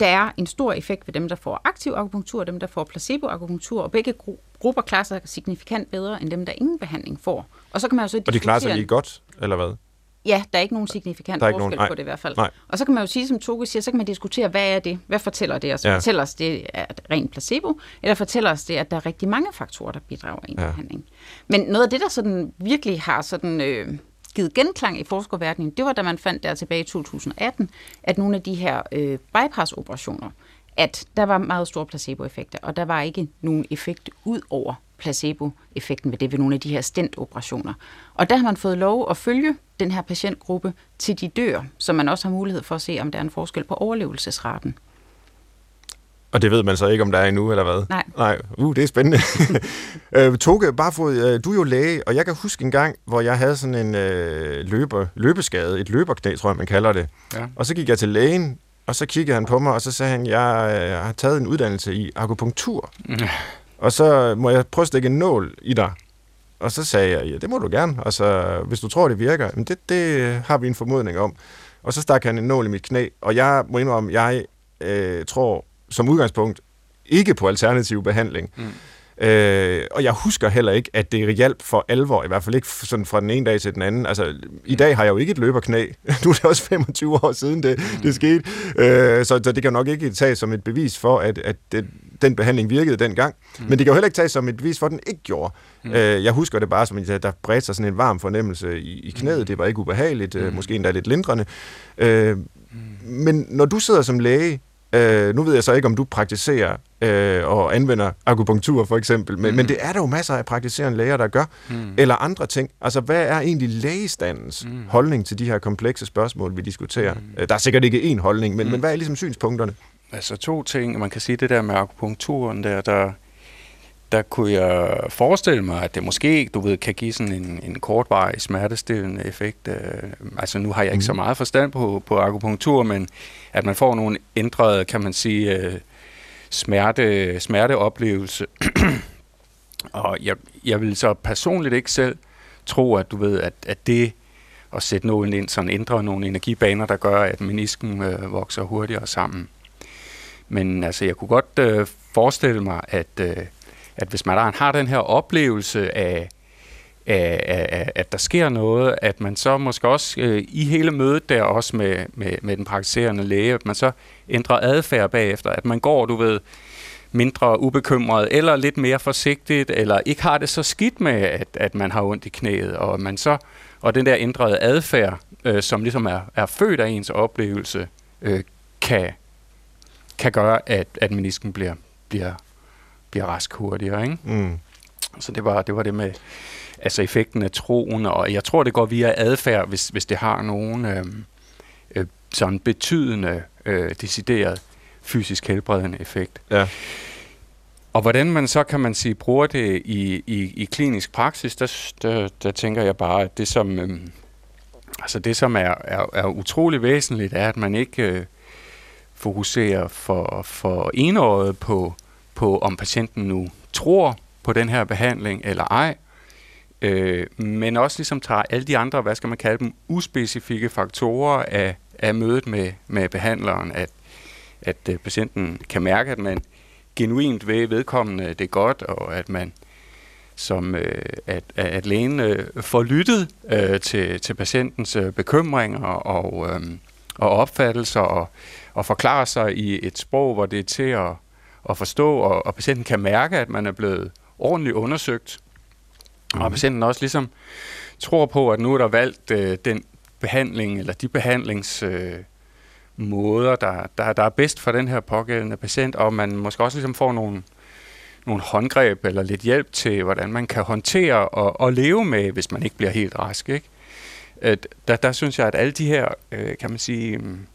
der er en stor effekt ved dem, der får aktiv akupunktur, og dem, der får placeboakupunktur, og begge gru- grupper klarer sig signifikant bedre, end dem, der ingen behandling får. Og så kan man jo så Og de klarer sig lige godt, eller hvad? Ja, der er ikke nogen signifikant der er forskel nogen, på det i hvert fald. Nej. Og så kan man jo sige, som Toge siger, så kan man diskutere, hvad er det? Hvad fortæller det os? Ja. Fortæller os det at rent placebo, eller fortæller os det, at der er rigtig mange faktorer, der bidrager i en ja. behandling? Men noget af det, der sådan virkelig har sådan, øh, givet genklang i forskerverdenen, det var da man fandt der tilbage i 2018, at nogle af de her øh, bypass-operationer, at der var meget store placeboeffekter, og der var ikke nogen effekt ud over placeboeffekten ved det ved nogle af de her stentoperationer. Og der har man fået lov at følge den her patientgruppe til de dør, så man også har mulighed for at se, om der er en forskel på overlevelsesraten. Og det ved man så ikke, om der er endnu, eller hvad? Nej. Nej, uh, det er spændende. øh, Toge Barfod, øh, du er jo læge, og jeg kan huske en gang, hvor jeg havde sådan en øh, løber, løbeskade, et løberknæ, tror jeg, man kalder det. Ja. Og så gik jeg til lægen, og så kiggede han på mig, og så sagde han, jeg øh, har taget en uddannelse i akupunktur. Ja. Og så må jeg prøve at stikke en nål i dig. Og så sagde jeg, ja, det må du gerne. Altså, hvis du tror, det virker, men det, det har vi en formodning om. Og så stak han en nål i mit knæ, og jeg må indrømme, jeg øh, tror som udgangspunkt ikke på alternativ behandling. Mm. Øh, og jeg husker heller ikke, at det hjalp for alvor, i hvert fald ikke sådan fra den ene dag til den anden. Altså, i dag har jeg jo ikke et løberknæ. Nu er det også 25 år siden, det, mm. det skete. Øh, så, så det kan nok ikke tages som et bevis for, at, at det, den behandling virkede dengang. Mm. Men det kan jo heller ikke tages som et bevis for, at den ikke gjorde. Mm. Øh, jeg husker det bare som, at der bredte sig sådan en varm fornemmelse i, i knæet. Mm. Det var ikke ubehageligt, øh, mm. måske endda lidt lindrende. Øh, mm. Men når du sidder som læge Øh, nu ved jeg så ikke, om du praktiserer øh, og anvender akupunktur for eksempel, men, mm. men det er der jo masser af praktiserende læger, der gør. Mm. Eller andre ting. Altså, hvad er egentlig lægestandens mm. holdning til de her komplekse spørgsmål, vi diskuterer? Mm. Øh, der er sikkert ikke én holdning, men, mm. men hvad er ligesom synspunkterne? Altså to ting. Man kan sige det der med akupunkturen der, der der kunne jeg forestille mig, at det måske, du ved, kan give sådan en, en kortvarig smertestillende effekt. Øh, altså nu har jeg ikke mm. så meget forstand på, på akupunktur, men at man får nogle ændrede, kan man sige, øh, smerte, smerteoplevelse. og jeg, jeg vil så personligt ikke selv tro, at du ved, at, at det at sætte nålen ind, sådan ændrer nogle energibaner, der gør, at menisken øh, vokser hurtigere sammen. Men altså, jeg kunne godt øh, forestille mig, at, øh, at hvis man har den her oplevelse af, af, af, at der sker noget, at man så måske også øh, i hele mødet der også med, med, med den praktiserende læge, at man så ændrer adfærd bagefter, at man går, du ved, mindre ubekymret, eller lidt mere forsigtigt, eller ikke har det så skidt med, at, at man har ondt i knæet, og man så og den der ændrede adfærd, øh, som ligesom er, er født af ens oplevelse, øh, kan, kan gøre, at, at menisken bliver, bliver, bliver rask hurtigere. Ikke? Mm. Så det var, det var det med altså effekten af troen, og jeg tror, det går via adfærd, hvis, hvis det har nogen øh, øh, sådan betydende, øh, decideret fysisk helbredende effekt. Ja. og hvordan man så, kan man sige, bruger det i, i, i klinisk praksis, der, der, der tænker jeg bare, at det som, øhm, altså det, som er, er, er utrolig væsentligt, er, at man ikke øh, fokuserer for, for enåret på, på, om patienten nu tror på den her behandling eller ej, øh, men også ligesom tager alle de andre, hvad skal man kalde dem, uspecifikke faktorer af, af mødet med, med behandleren, at, at øh, patienten kan mærke, at man genuint ved vedkommende det godt, og at man som øh, at, at lægen øh, får lyttet øh, til, til patientens øh, bekymringer og, øh, og opfattelser og, og forklare sig i et sprog, hvor det er til at, at forstå, og, og patienten kan mærke, at man er blevet ordentligt undersøgt, mm. og mhm. patienten også ligesom tror på, at nu er der valgt øh, den behandling, eller de behandlings... Øh, måder, der, der, der er bedst for den her pågældende patient, og man måske også ligesom får nogle, nogle håndgreb eller lidt hjælp til, hvordan man kan håndtere og, og leve med, hvis man ikke bliver helt rask. Ikke? At, der, der synes jeg, at alle de her, øh, kan man sige, mm,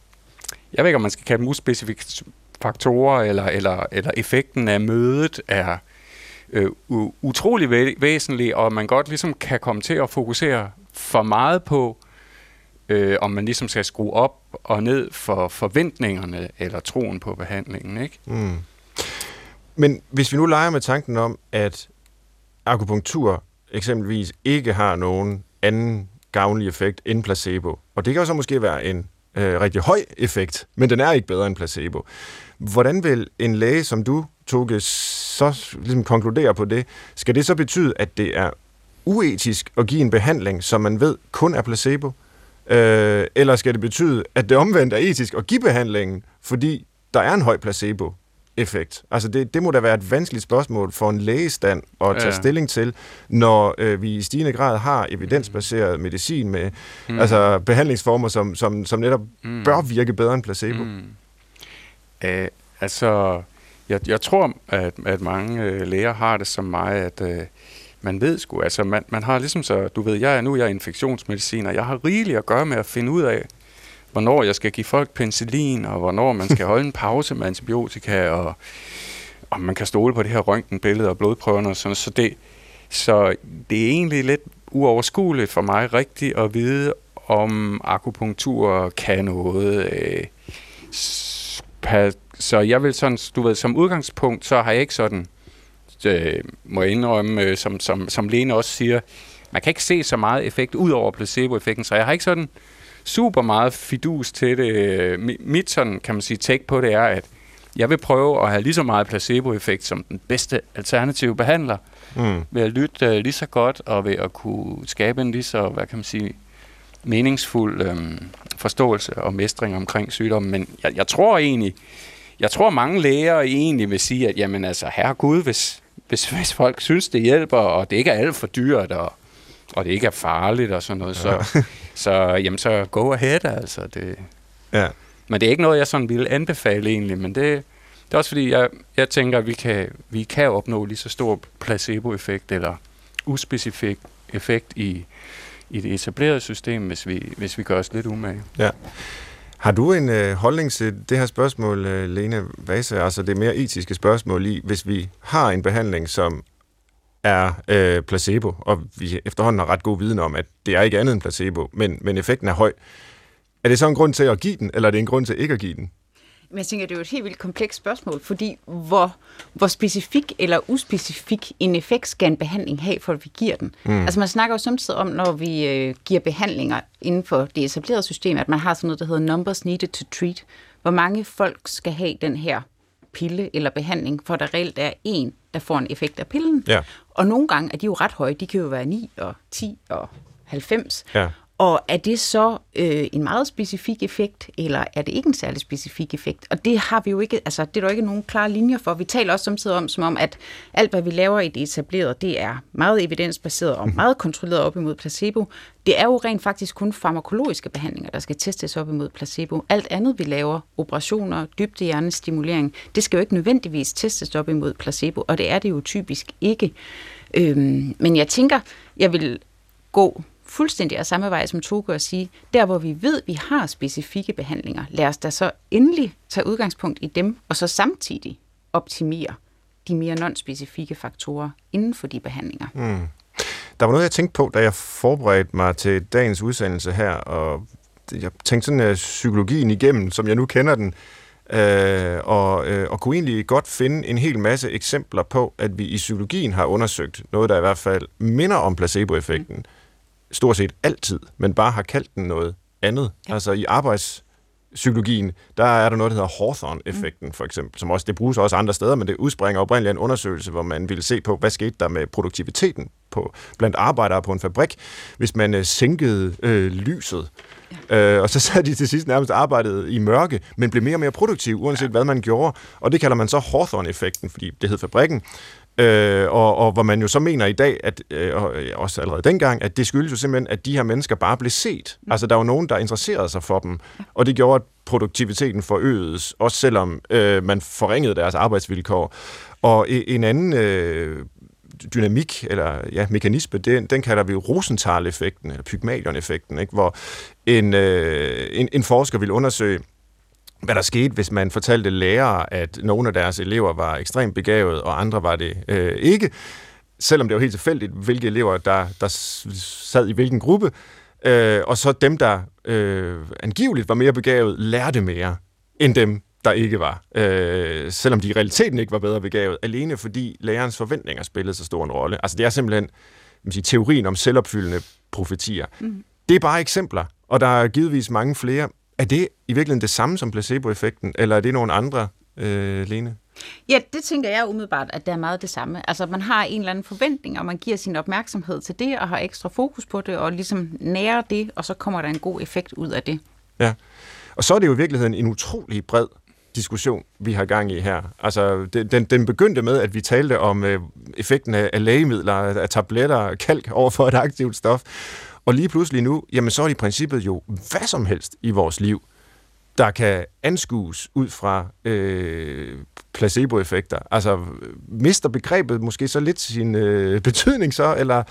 jeg ved ikke, om man skal kalde dem uspecifikke faktorer, eller, eller, eller effekten af mødet er øh, utrolig væ- væsentlig, og man godt ligesom kan komme til at fokusere for meget på, øh, om man ligesom skal skrue op og ned for forventningerne eller troen på behandlingen. Ikke? Mm. Men hvis vi nu leger med tanken om, at akupunktur eksempelvis ikke har nogen anden gavnlig effekt end placebo, og det kan jo så måske være en øh, rigtig høj effekt, men den er ikke bedre end placebo. Hvordan vil en læge som du, Toge, så ligesom konkludere på det? Skal det så betyde, at det er uetisk at give en behandling, som man ved kun er placebo? Øh, eller skal det betyde, at det omvendt er etisk at give behandlingen, fordi der er en høj placebo effekt? Altså det, det må da være et vanskeligt spørgsmål for en lægestand at tage ja. stilling til, når øh, vi i stigende grad har evidensbaseret medicin med mm. altså behandlingsformer, som, som, som netop mm. bør virke bedre end placebo. Mm. Æh, altså, jeg, jeg tror, at, at mange øh, læger har det som mig, at øh, man ved sgu, altså man, man har ligesom så, du ved, jeg er nu jeg er infektionsmediciner, jeg har rigeligt at gøre med at finde ud af, hvornår jeg skal give folk penicillin, og hvornår man skal holde en pause med antibiotika, og om man kan stole på det her røntgenbillede og blodprøverne og sådan så det, så det er egentlig lidt uoverskueligt for mig rigtigt at vide, om akupunktur kan noget. Øh, så jeg vil sådan, du ved, som udgangspunkt, så har jeg ikke sådan øh, må jeg indrømme, øh, som, som, som Lene også siger, man kan ikke se så meget effekt ud over placeboeffekten, så jeg har ikke sådan super meget fidus til det. Mit sådan, kan man sige, take på det er, at jeg vil prøve at have lige så meget placeboeffekt som den bedste alternative behandler, mm. ved at lytte uh, lige så godt, og ved at kunne skabe en lige så, hvad kan man sige, meningsfuld øhm, forståelse og mestring omkring sygdommen. Men jeg, jeg tror egentlig, jeg tror mange læger egentlig vil sige, at jamen altså, herre Gud, hvis, hvis, hvis folk synes, det hjælper, og det ikke er alt for dyrt, og, og det ikke er farligt og sådan noget, så, ja. så, jamen, så go ahead, altså. Det, ja. Men det er ikke noget, jeg sådan ville anbefale egentlig, men det, det er også fordi, jeg, jeg tænker, at vi kan, vi kan opnå lige så stor placeboeffekt eller uspecifik effekt i, i det etablerede system, hvis vi, hvis vi gør os lidt umage. Ja. Har du en øh, holdning til det her spørgsmål, øh, Lene Vase, altså det mere etiske spørgsmål i, hvis vi har en behandling, som er øh, placebo, og vi efterhånden har ret god viden om, at det er ikke andet end placebo, men, men effekten er høj. Er det så en grund til at give den, eller er det en grund til ikke at give den? Men jeg tænker, det er jo et helt vildt komplekst spørgsmål, fordi hvor, hvor specifik eller uspecifik en effekt skal en behandling have, for at vi giver den? Mm. Altså man snakker jo samtidig om, når vi øh, giver behandlinger inden for det etablerede system, at man har sådan noget, der hedder numbers needed to treat. Hvor mange folk skal have den her pille eller behandling, for der reelt er en, der får en effekt af pillen. Ja. Og nogle gange er de jo ret høje. De kan jo være 9 og 10 og 90. Ja. Og er det så øh, en meget specifik effekt, eller er det ikke en særlig specifik effekt? Og det har vi jo ikke, altså det er der ikke nogen klare linjer for. Vi taler også samtidig om, som om, at alt, hvad vi laver i det etablerede, det er meget evidensbaseret og meget kontrolleret op imod placebo. Det er jo rent faktisk kun farmakologiske behandlinger, der skal testes op imod placebo. Alt andet, vi laver, operationer, dybdehjernestimulering, det skal jo ikke nødvendigvis testes op imod placebo, og det er det jo typisk ikke. Øhm, men jeg tænker, jeg vil gå fuldstændig af samme vej som Togo at sige, der hvor vi ved, vi har specifikke behandlinger, lad os da så endelig tage udgangspunkt i dem, og så samtidig optimere de mere non-specifikke faktorer inden for de behandlinger. Mm. Der var noget, jeg tænkte på, da jeg forberedte mig til dagens udsendelse her, og jeg tænkte sådan uh, psykologien igennem, som jeg nu kender den, øh, og, øh, og kunne egentlig godt finde en hel masse eksempler på, at vi i psykologien har undersøgt noget, der i hvert fald minder om placeboeffekten, mm stort set altid, men bare har kaldt den noget andet. Ja. Altså i arbejds psykologien, der er der noget, der hedder Hawthorne-effekten, for eksempel, som også, det bruges også andre steder, men det udspringer oprindeligt af en undersøgelse, hvor man ville se på, hvad skete der med produktiviteten på, blandt arbejdere på en fabrik, hvis man øh, sænkede øh, lyset. Ja. Øh, og så sad de til sidst nærmest arbejdet i mørke, men blev mere og mere produktiv, uanset ja. hvad man gjorde. Og det kalder man så Hawthorne-effekten, fordi det hed fabrikken. Øh, og, og hvor man jo så mener i dag, at øh, og også allerede dengang, at det skyldes jo simpelthen, at de her mennesker bare blev set. Mm. Altså, der var nogen, der interesserede sig for dem, og det gjorde, at produktiviteten forøgedes, også selvom øh, man forringede deres arbejdsvilkår. Og en anden øh, dynamik, eller ja, mekanisme, den, den kalder vi Rosenthal-effekten, eller Pygmalion-effekten, ikke? hvor en, øh, en, en forsker vil undersøge, hvad der skete, hvis man fortalte lærere, at nogle af deres elever var ekstremt begavet, og andre var det øh, ikke, selvom det var helt tilfældigt, hvilke elever, der, der sad i hvilken gruppe, øh, og så dem, der øh, angiveligt var mere begavet, lærte mere end dem, der ikke var. Øh, selvom de i realiteten ikke var bedre begavet, alene fordi lærerens forventninger spillede så stor en rolle. Altså det er simpelthen man sige, teorien om selvopfyldende profetier. Mm. Det er bare eksempler, og der er givetvis mange flere, er det i virkeligheden det samme som placeboeffekten, eller er det nogle andre, øh, Lene? Ja, det tænker jeg umiddelbart, at det er meget det samme. Altså, man har en eller anden forventning, og man giver sin opmærksomhed til det, og har ekstra fokus på det, og ligesom nærer det, og så kommer der en god effekt ud af det. Ja, og så er det jo i virkeligheden en utrolig bred diskussion, vi har gang i her. Altså, den, den begyndte med, at vi talte om øh, effekten af, af lægemidler, af tabletter, kalk over for et aktivt stof. Og lige pludselig nu, jamen så er det i princippet jo hvad som helst i vores liv, der kan anskues ud fra øh, placeboeffekter. Altså, mister begrebet måske så lidt sin øh, betydning så, eller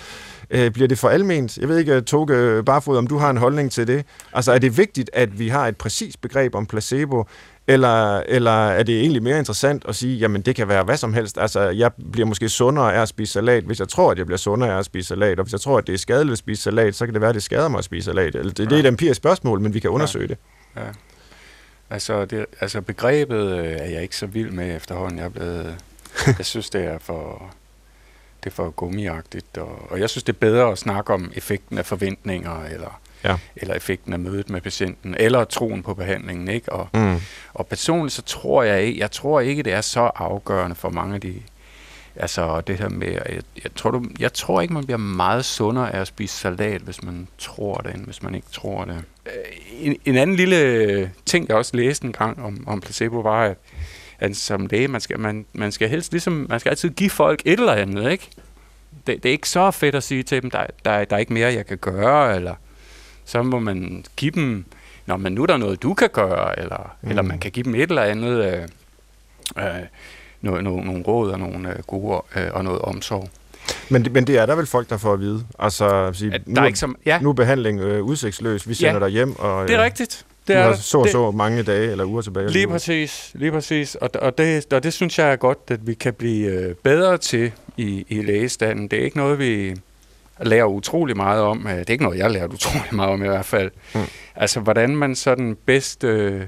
øh, bliver det for alment? Jeg ved ikke, Toge Barfod, om du har en holdning til det. Altså, er det vigtigt, at vi har et præcist begreb om placebo, eller, eller er det egentlig mere interessant at sige, jamen det kan være hvad som helst. Altså, jeg bliver måske sundere af at spise salat, hvis jeg tror, at jeg bliver sundere af at spise salat. Og hvis jeg tror, at det er skadeligt at spise salat, så kan det være, at det skader mig at spise salat. Eller det, ja. det er et empirisk spørgsmål, men vi kan undersøge ja. det. Ja. Altså, det, altså begrebet øh, er jeg ikke så vild med efterhånden. Jeg, er blevet, jeg synes, det er for, det er for gummiagtigt. Og, og jeg synes, det er bedre at snakke om effekten af forventninger, eller ja. eller effekten af mødet med patienten, eller troen på behandlingen. Ikke? Og, mm. og personligt så tror jeg ikke, jeg tror ikke, det er så afgørende for mange af de, altså det her med, jeg, jeg, tror, du, jeg tror ikke, man bliver meget sundere af at spise salat, hvis man tror det, end hvis man ikke tror det. Øh, en, en anden lille ting, jeg også læste en gang om, om placebo, var, at, at som læge, man skal, man, man skal helst ligesom, man skal altid give folk et eller andet, ikke? Det, det er ikke så fedt at sige til dem, der, der, der er ikke mere, jeg kan gøre, eller så må man give dem, når men nu er der noget, du kan gøre, eller, mm. eller man kan give dem et eller andet, øh, øh, noget, no, nogle råd og nogle øh, gode øh, og noget omsorg. Men, men det er der vel folk, der får at vide. Altså, sige, der nu, er ikke som, ja. nu er behandling øh, udsigtsløs, vi sender ja. dig hjem. Og, det er øh, rigtigt. Det er så og så mange dage eller uger tilbage. Lige præcis, lige præcis. Og, og, det, og det synes jeg er godt, at vi kan blive øh, bedre til i, i lægestanden. Det er ikke noget, vi lærer utrolig meget om. Øh, det er ikke noget, jeg lærer utrolig meget om i hvert fald. Mm. Altså, hvordan man sådan bedst, øh,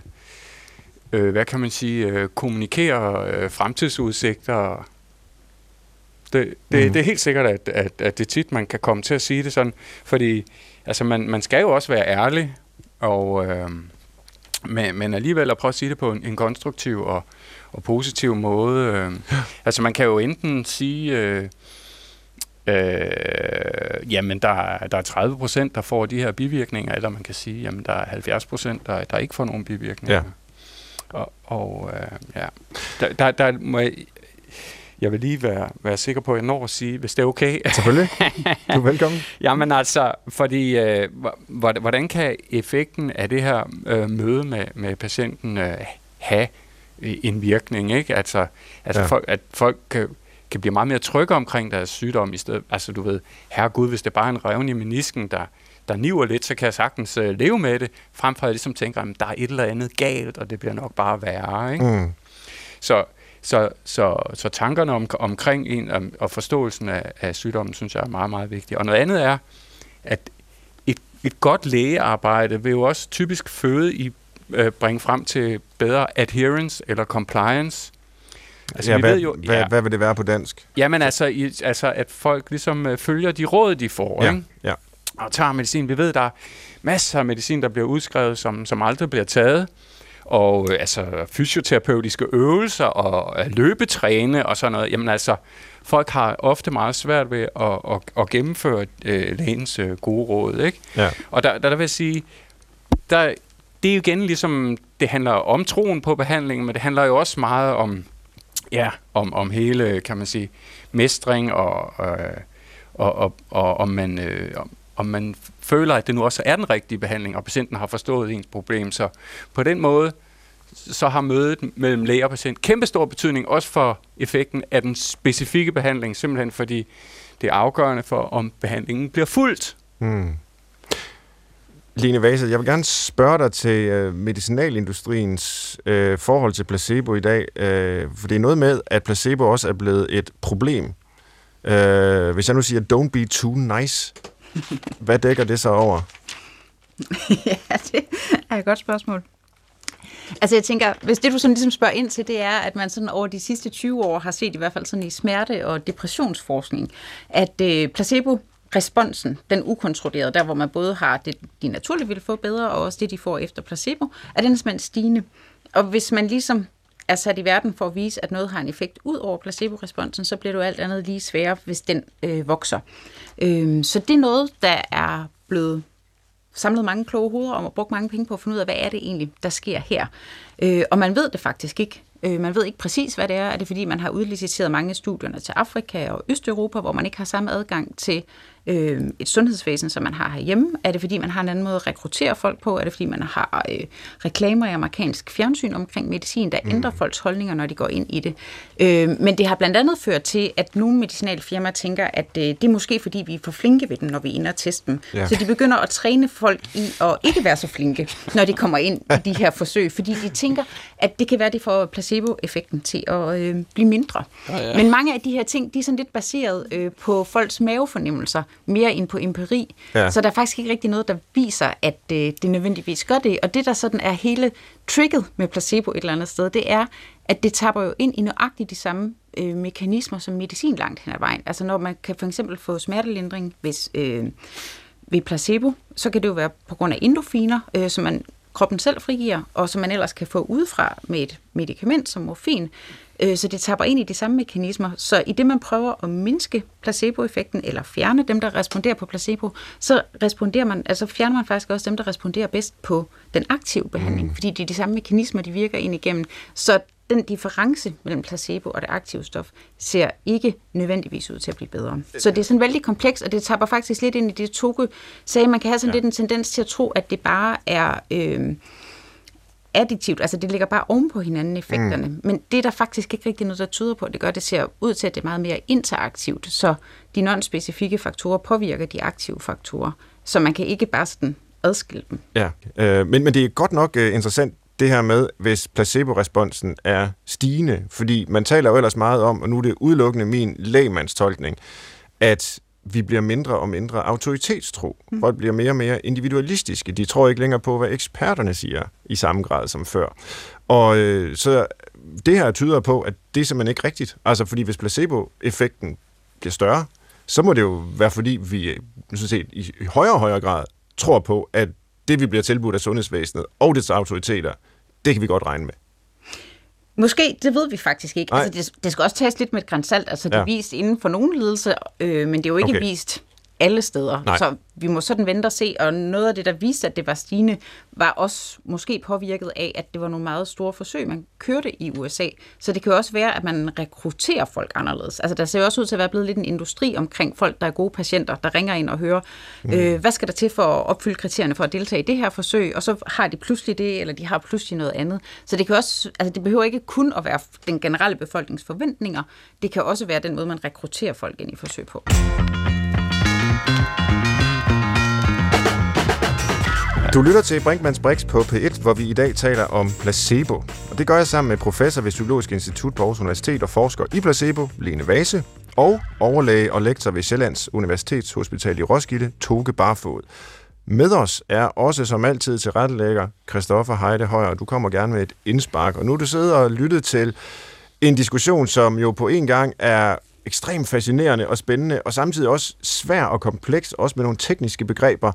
øh, hvad kan man sige, øh, kommunikerer øh, fremtidsudsigter. Det, det, mm. det er helt sikkert, at, at, at det tit, man kan komme til at sige det sådan, fordi altså, man, man skal jo også være ærlig, og, øh, men, men alligevel at prøve at sige det på en, en konstruktiv og, og positiv måde. Øh. Altså, man kan jo enten sige... Øh, øh, jamen der, der er 30 procent, der får de her bivirkninger, eller man kan sige, jamen der er 70 procent, der, der ikke får nogen bivirkninger. Ja. Og, og øh, ja, der, der, der må jeg, jeg vil lige være, være sikker på, at jeg når at sige, hvis det er okay. Selvfølgelig. Du er velkommen. Jamen altså, fordi øh, hvordan kan effekten af det her øh, møde med, med patienten øh, have en virkning, ikke? Altså, altså ja. folk, at folk kan kan blive meget mere trygge omkring deres sygdom, i stedet, altså du ved, herregud, hvis det er bare en revne i menisken, der, der niver lidt, så kan jeg sagtens uh, leve med det, frem for at jeg ligesom tænker, at der er et eller andet galt, og det bliver nok bare værre, ikke? Mm. Så, Så, så, så tankerne om, omkring en og, og forståelsen af, af sygdommen, synes jeg er meget, meget vigtigt. Og noget andet er, at et, et godt lægearbejde vil jo også typisk føde i øh, bringe frem til bedre adherence eller compliance. Altså, ja, vi hvad, ved jo, hvad, ja, hvad vil det være på dansk? Jamen altså, i, altså at folk ligesom øh, følger de råd, de får. Ja, ikke? ja. Og tager medicin. Vi ved, der er masser af medicin, der bliver udskrevet, som, som aldrig bliver taget og øh, altså fysioterapeutiske øvelser og øh, løbetræne og sådan noget. Jamen altså, folk har ofte meget svært ved at, at, at gennemføre øh, lægens øh, gode råd, ikke? Ja. Og der, der, der vil jeg sige, der, det er jo igen ligesom, det handler om troen på behandlingen, men det handler jo også meget om, ja, om, om hele, kan man sige, mestring og, øh, og, og, og om man, øh, om, om man føler, at det nu også er den rigtige behandling, og patienten har forstået ens problem. Så på den måde, så har mødet mellem læge og patient kæmpe stor betydning, også for effekten af den specifikke behandling, simpelthen fordi det er afgørende for, om behandlingen bliver fuldt. Hmm. Line Vase, jeg vil gerne spørge dig til øh, medicinalindustriens øh, forhold til placebo i dag, øh, for det er noget med, at placebo også er blevet et problem. Øh, hvis jeg nu siger, don't be too nice, hvad dækker det så over? ja, det er et godt spørgsmål. Altså jeg tænker, hvis det du sådan ligesom spørger ind til, det er, at man sådan over de sidste 20 år har set i hvert fald sådan i smerte- og depressionsforskning, at øh, placebo responsen, den ukontrollerede, der hvor man både har det, de naturligt ville få bedre, og også det, de får efter placebo, er den simpelthen stigende. Og hvis man ligesom er sat i verden for at vise, at noget har en effekt ud over placebo-responsen, så bliver det jo alt andet lige sværere, hvis den øh, vokser. Øh, så det er noget, der er blevet samlet mange kloge hoveder om og brugt mange penge på at finde ud af, hvad er det egentlig, der sker her. Øh, og man ved det faktisk ikke. Øh, man ved ikke præcis, hvad det er. Er det fordi, man har udliciteret mange studierne til Afrika og Østeuropa, hvor man ikke har samme adgang til øh, et sundhedsvæsen, som man har herhjemme? Er det fordi, man har en anden måde at rekruttere folk på? Er det fordi, man har øh, reklamer i amerikansk fjernsyn omkring medicin, der mm. ændrer folks holdninger, når de går ind i det? Øh, men det har blandt andet ført til, at nogle medicinalfirmaer tænker, at øh, det er måske fordi, vi er for flinke ved dem, når vi er inde og teste dem. Ja. Så de begynder at træne folk i at ikke være så flinke, når de kommer ind i de her forsøg, fordi de tænker, at det kan være, det får placeboeffekten til at øh, blive mindre. Ja, ja. Men mange af de her ting, de er sådan lidt baseret øh, på folks mavefornemmelser, mere end på empiri. Ja. Så der er faktisk ikke rigtig noget, der viser, at øh, det nødvendigvis gør det. Og det, der sådan er hele tricket med placebo et eller andet sted, det er, at det tapper jo ind i nøjagtigt de samme øh, mekanismer som medicin langt hen ad vejen. Altså når man kan for eksempel få smertelindring hvis, øh, ved placebo, så kan det jo være på grund af endofiner, øh, som man kroppen selv frigiver, og som man ellers kan få udefra med et medicament som morfin. Øh, så det tapper ind i de samme mekanismer. Så i det, man prøver at mindske placeboeffekten, eller fjerne dem, der responderer på placebo, så responderer man, altså fjerner man faktisk også dem, der responderer bedst på den aktive behandling, mm. fordi det er de samme mekanismer, de virker ind igennem. Så den difference mellem placebo og det aktive stof ser ikke nødvendigvis ud til at blive bedre. Så det er sådan vældig kompleks, og det tapper faktisk lidt ind i det, Toge sagde. Man kan have sådan ja. lidt en tendens til at tro, at det bare er... Øh, additivt, altså det ligger bare oven på hinanden effekterne, mm. men det er der faktisk ikke rigtig noget, der tyder på. Det gør, det ser ud til, at det er meget mere interaktivt, så de non-specifikke faktorer påvirker de aktive faktorer, så man kan ikke bare sådan adskille dem. Ja, øh, men, men det er godt nok uh, interessant, det her med, hvis placebo-responsen er stigende, fordi man taler jo ellers meget om, og nu er det udelukkende min lægmandstolkning, at vi bliver mindre og mindre autoritetstro. Mm. Folk bliver mere og mere individualistiske. De tror ikke længere på, hvad eksperterne siger i samme grad som før. Og øh, så det her tyder på, at det er simpelthen ikke rigtigt. Altså fordi hvis placebo-effekten bliver større, så må det jo være fordi vi sådan set, i højere og højere grad tror på, at det vi bliver tilbudt af sundhedsvæsenet og dets autoriteter, det kan vi godt regne med. Måske, det ved vi faktisk ikke. Altså, det, det skal også tages lidt med et grænsalt. Altså, det er ja. vist inden for nogle lidelser, øh, men det er jo ikke okay. vist alle steder. Nej. Så vi må sådan vente og se, og noget af det, der viste, at det var stigende, var også måske påvirket af, at det var nogle meget store forsøg, man kørte i USA. Så det kan jo også være, at man rekrutterer folk anderledes. Altså der ser jo også ud til at være blevet lidt en industri omkring folk, der er gode patienter, der ringer ind og hører, mm. øh, hvad skal der til for at opfylde kriterierne for at deltage i det her forsøg, og så har de pludselig det, eller de har pludselig noget andet. Så det kan også, altså det behøver ikke kun at være den generelle befolknings forventninger, det kan også være den måde, man rekrutterer folk ind i forsøg på. Du lytter til Brinkmanns Brix på P1, hvor vi i dag taler om placebo. Og det gør jeg sammen med professor ved Psykologisk Institut på Aarhus Universitet og forsker i placebo, Lene Vase, og overlæge og lektor ved Sjællands Universitetshospital i Roskilde, Toge Barfod. Med os er også som altid til rettelægger Christoffer Heide Højer. Du kommer gerne med et indspark. Og nu er du sidder og lyttet til en diskussion, som jo på en gang er ekstremt fascinerende og spændende, og samtidig også svær og kompleks, også med nogle tekniske begreber.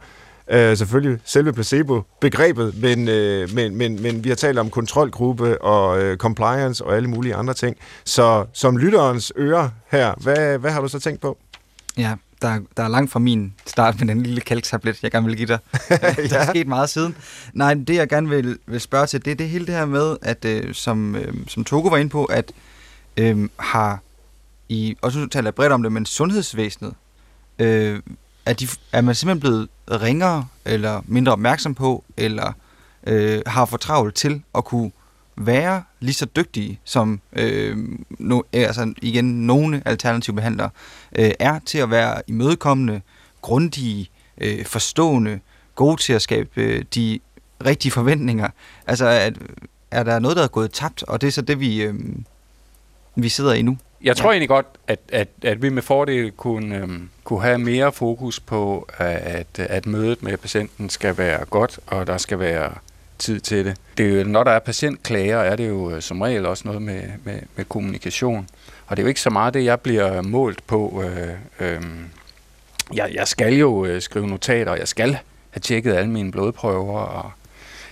Uh, selvfølgelig selve placebo-begrebet, men, uh, men, men, men vi har talt om kontrolgruppe og uh, compliance og alle mulige andre ting. Så som lytterens øre her, hvad, hvad har du så tænkt på? Ja, der, der er langt fra min start med den lille kalktablet, jeg gerne vil give dig. der er sket meget siden. Nej, det jeg gerne vil, vil spørge til, det er det hele det her med, at øh, som, øh, som Togo var inde på, at øh, har i, og så taler jeg bredt om det, men sundhedsvæsenet, øh, er, de, er man simpelthen blevet ringere, eller mindre opmærksom på, eller øh, har for travlt til at kunne være lige så dygtige, som øh, no, altså igen nogle alternative behandlere øh, er til at være imødekommende, grundige, øh, forstående, gode til at skabe øh, de rigtige forventninger. Altså, at, er der noget, der er gået tabt, og det er så det, vi, øh, vi sidder i nu? Jeg tror ja. egentlig godt, at, at, at vi med fordel kunne, øhm, kunne have mere fokus på, at, at mødet med patienten skal være godt, og der skal være tid til det. det er jo, når der er patientklager, er det jo øh, som regel også noget med, med, med kommunikation. Og det er jo ikke så meget det, jeg bliver målt på. Øh, øh, jeg, jeg skal jo øh, skrive notater, og jeg skal have tjekket alle mine blodprøver, og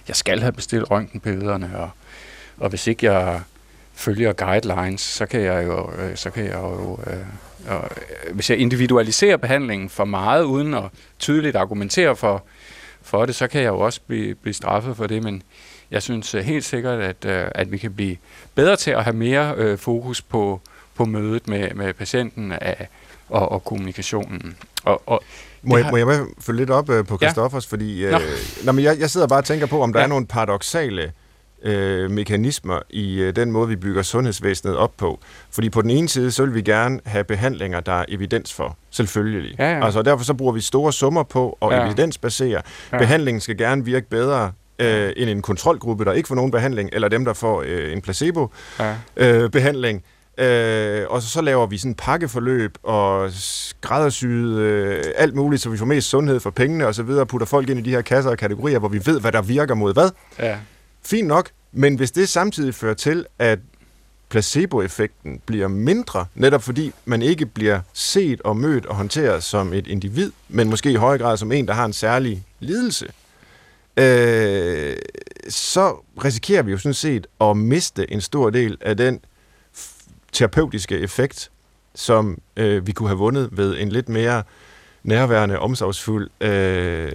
jeg skal have bestilt røntgenbillederne, og, og hvis ikke jeg følger guidelines, så kan jeg jo, øh, så kan jeg jo øh, og, øh, hvis jeg individualiserer behandlingen for meget, uden at tydeligt argumentere for, for det, så kan jeg jo også blive, blive straffet for det, men jeg synes øh, helt sikkert, at, at vi kan blive bedre til at have mere øh, fokus på, på mødet med, med patienten af, og, og kommunikationen. Og, og må, jeg, har... må jeg følge lidt op øh, på Christoffers, ja. fordi øh, nå, men jeg, jeg sidder bare og tænker på, om der ja. er nogle paradoxale øh, mekanismer i øh, den måde, vi bygger sundhedsvæsenet op på. Fordi på den ene side, så vil vi gerne have behandlinger, der er evidens for, selvfølgelig. Ja, ja. Altså derfor så bruger vi store summer på at ja. evidensbasere. Ja. Behandlingen skal gerne virke bedre øh, end en kontrolgruppe, der ikke får nogen behandling, eller dem, der får øh, en placebo-behandling. Ja. Øh, og så, så laver vi sådan pakkeforløb og skræddersyet øh, alt muligt, så vi får mest sundhed for pengene og så videre, putter folk ind i de her kasser og kategorier, hvor vi ved, hvad der virker mod hvad. Ja. Fint nok, men hvis det samtidig fører til, at placeboeffekten bliver mindre, netop fordi man ikke bliver set og mødt og håndteret som et individ, men måske i høj grad som en, der har en særlig lidelse, øh, så risikerer vi jo sådan set at miste en stor del af den terapeutiske effekt, som øh, vi kunne have vundet ved en lidt mere øh, nærværende, omsorgsfuld øh,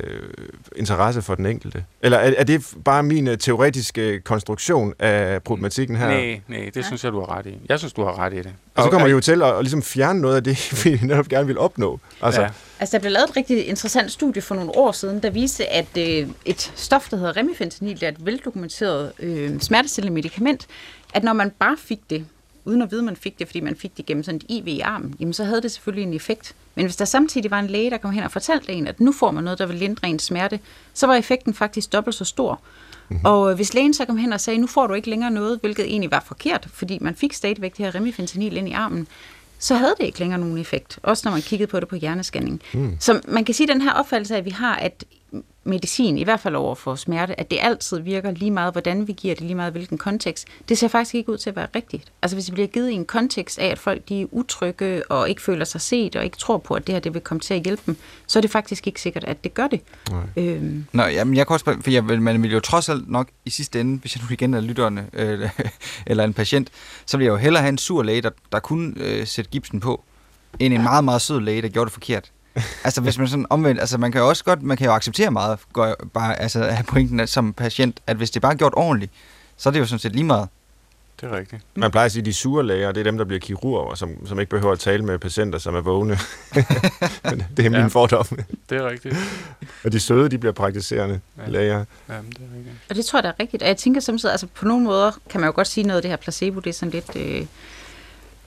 interesse for den enkelte? Eller er, er det bare min øh, teoretiske konstruktion af problematikken her? Nej, nej, det ja. synes jeg, du har ret i. Jeg synes, du har ret i det. Og så kommer vi jo til at, at ligesom fjerne noget af det, vi netop gerne vil opnå. Altså, ja. altså der blev lavet et rigtig interessant studie for nogle år siden, der viste, at øh, et stof, der hedder remifentanil, det er et veldokumenteret øh, smertestillende medicament, at når man bare fik det, uden at vide, at man fik det, fordi man fik det gennem sådan et IV i armen, jamen så havde det selvfølgelig en effekt. Men hvis der samtidig var en læge, der kom hen og fortalte en, at nu får man noget, der vil lindre en smerte, så var effekten faktisk dobbelt så stor. Mm-hmm. Og hvis lægen så kom hen og sagde, nu får du ikke længere noget, hvilket egentlig var forkert, fordi man fik stadigvæk det her remifentanil ind i armen, så havde det ikke længere nogen effekt, også når man kiggede på det på hjernescanning. Mm. Så man kan sige, at den her opfattelse at vi har, at medicin, i hvert fald over for smerte, at det altid virker lige meget, hvordan vi giver det, lige meget hvilken kontekst, det ser faktisk ikke ud til at være rigtigt. Altså hvis det bliver givet i en kontekst af, at folk de er utrygge og ikke føler sig set og ikke tror på, at det her det vil komme til at hjælpe dem, så er det faktisk ikke sikkert, at det gør det. Nej. Øhm. Nå, jamen jeg kan også, for jeg, man vil jo trods alt nok i sidste ende, hvis jeg nu igen er lytterne øh, eller en patient, så vil jeg jo hellere have en sur læge, der, der kunne øh, sætte gipsen på, end en meget, meget sød læge, der gjorde det forkert altså hvis man sådan omvendt, altså man kan jo også godt, man kan jo acceptere meget, går bare, altså have pointen at, som patient, at hvis det bare er gjort ordentligt, så er det jo sådan set lige meget. Det er rigtigt. Man plejer at sige, at de sure læger, det er dem, der bliver kirurger, som, som ikke behøver at tale med patienter, som er vågne. det er min ja, fordom. Det er rigtigt. Og de søde, de bliver praktiserende ja. læger. Ja, det er rigtigt. Og det tror jeg, der er rigtigt. Og jeg tænker samtidig, altså på nogle måder kan man jo godt sige noget af det her placebo, det er sådan lidt... Øh,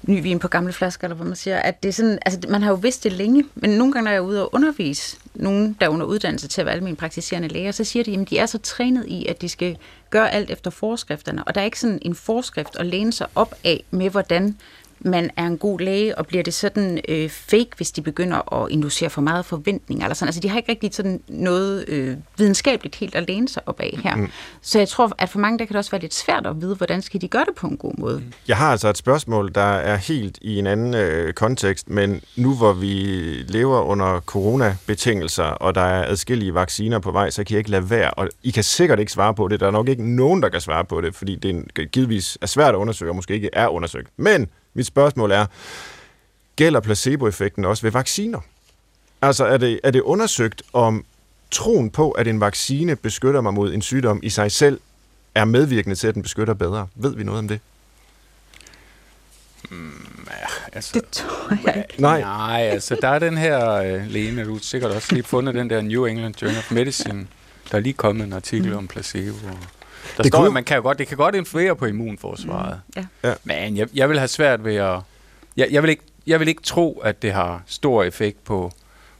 ny vin på gamle flasker, eller hvad man siger, at det er sådan, altså man har jo vidst det længe, men nogle gange, når jeg er ude og undervise nogen, der er under uddannelse til at være almindelige praktiserende læger, så siger de, at de er så trænet i, at de skal gøre alt efter forskrifterne, og der er ikke sådan en forskrift at læne sig op af med, hvordan man er en god læge, og bliver det sådan øh, fake, hvis de begynder at inducere for meget forventning, eller sådan. Altså, de har ikke rigtig sådan noget øh, videnskabeligt helt at læne sig op af her. Mm. Så jeg tror, at for mange, der kan det også være lidt svært at vide, hvordan skal de gøre det på en god måde. Jeg har altså et spørgsmål, der er helt i en anden øh, kontekst, men nu hvor vi lever under coronabetingelser, og der er adskillige vacciner på vej, så kan jeg ikke lade være, og I kan sikkert ikke svare på det. Der er nok ikke nogen, der kan svare på det, fordi det er givetvis er svært at undersøge, og måske ikke er undersøgt. Men mit spørgsmål er, gælder placeboeffekten også ved vacciner? Altså er det, er det undersøgt, om troen på, at en vaccine beskytter mig mod en sygdom i sig selv, er medvirkende til, at den beskytter bedre? Ved vi noget om det? Mm, ja, altså, det tror jeg ikke. Nej. Nej, altså der er den her, uh, Lene, du har sikkert også lige fundet den der New England Journal of Medicine, der er lige kommet en artikel mm. om placebo. Der det står, kunne... man kan jo godt, det kan godt influere på immunforsvaret. Mm. Ja. Men jeg, jeg vil have svært ved at... Jeg, jeg, vil ikke, jeg vil ikke tro, at det har stor effekt på,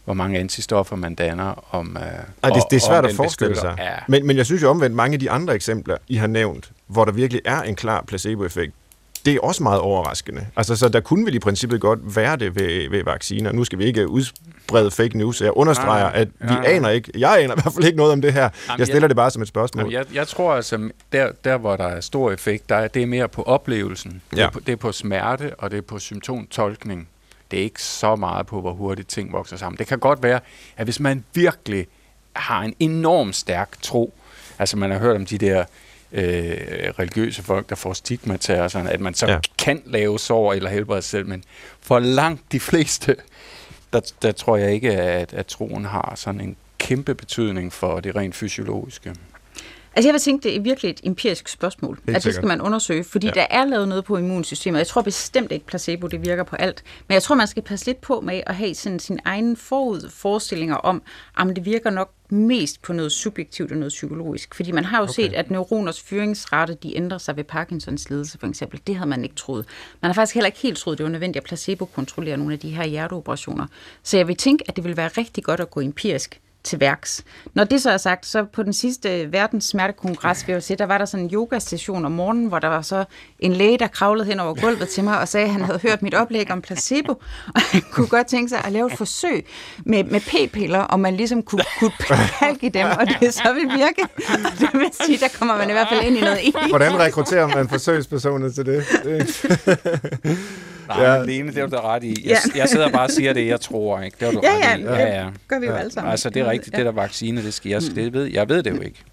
hvor mange antistoffer man danner. Om, uh, Ej, det, det er svært at forestille sig. Ja. Men, men jeg synes jo omvendt, mange af de andre eksempler, I har nævnt, hvor der virkelig er en klar placeboeffekt, det er også meget overraskende. Altså, så der kunne vel i princippet godt være det ved, ved vacciner. Nu skal vi ikke udbrede fake news. Jeg understreger, at vi ja. aner ikke, jeg aner i hvert fald ikke noget om det her. Jamen, jeg stiller jeg, det bare som et spørgsmål. Jamen, jeg, jeg tror altså, der, der hvor der er stor effekt, der er, det er mere på oplevelsen. Ja. Det, er på, det er på smerte, og det er på symptomtolkning. Det er ikke så meget på, hvor hurtigt ting vokser sammen. Det kan godt være, at hvis man virkelig har en enorm stærk tro, altså man har hørt om de der øh, religiøse folk, der får stigmata og sådan, at man så ja. kan lave sår eller helbrede sig selv, men for langt de fleste, der, der tror jeg ikke, at, at troen har sådan en kæmpe betydning for det rent fysiologiske. Altså jeg vil tænke, det er virkelig et empirisk spørgsmål, Helt at det skal man undersøge, fordi ja. der er lavet noget på immunsystemet. Jeg tror bestemt ikke, placebo det virker på alt, men jeg tror, man skal passe lidt på med at have sådan sin egen forudforestillinger om, om det virker nok mest på noget subjektivt og noget psykologisk. Fordi man har jo okay. set, at neuroners fyringsrate, de ændrer sig ved Parkinsons lidelse for eksempel. Det havde man ikke troet. Man har faktisk heller ikke helt troet, det var nødvendigt at placebo-kontrollere nogle af de her hjerteoperationer. Så jeg vil tænke, at det vil være rigtig godt at gå empirisk til værks. Når det så er sagt, så på den sidste verdens smertekongres, vil jeg se, der var der sådan en yogastation om morgenen, hvor der var så en læge, der kravlede hen over gulvet til mig og sagde, at han havde hørt mit oplæg om placebo, og han kunne godt tænke sig at lave et forsøg med, med p-piller, og man ligesom kunne, kunne i dem, og det så vil virke. Det vil sige, der kommer man i hvert fald ind i noget. Hvordan rekrutterer man forsøgspersoner til det? Nej, ja. Lene, det er du da ret i. Jeg, ja. jeg sidder bare og siger det, jeg tror. Ikke? Det er du ja, ret i. Ja, ja, ja. gør vi jo ja. alle sammen. Altså, det er rigtigt, ja. det der vaccine, det skal jeg, det ved, jeg ved det jo ikke.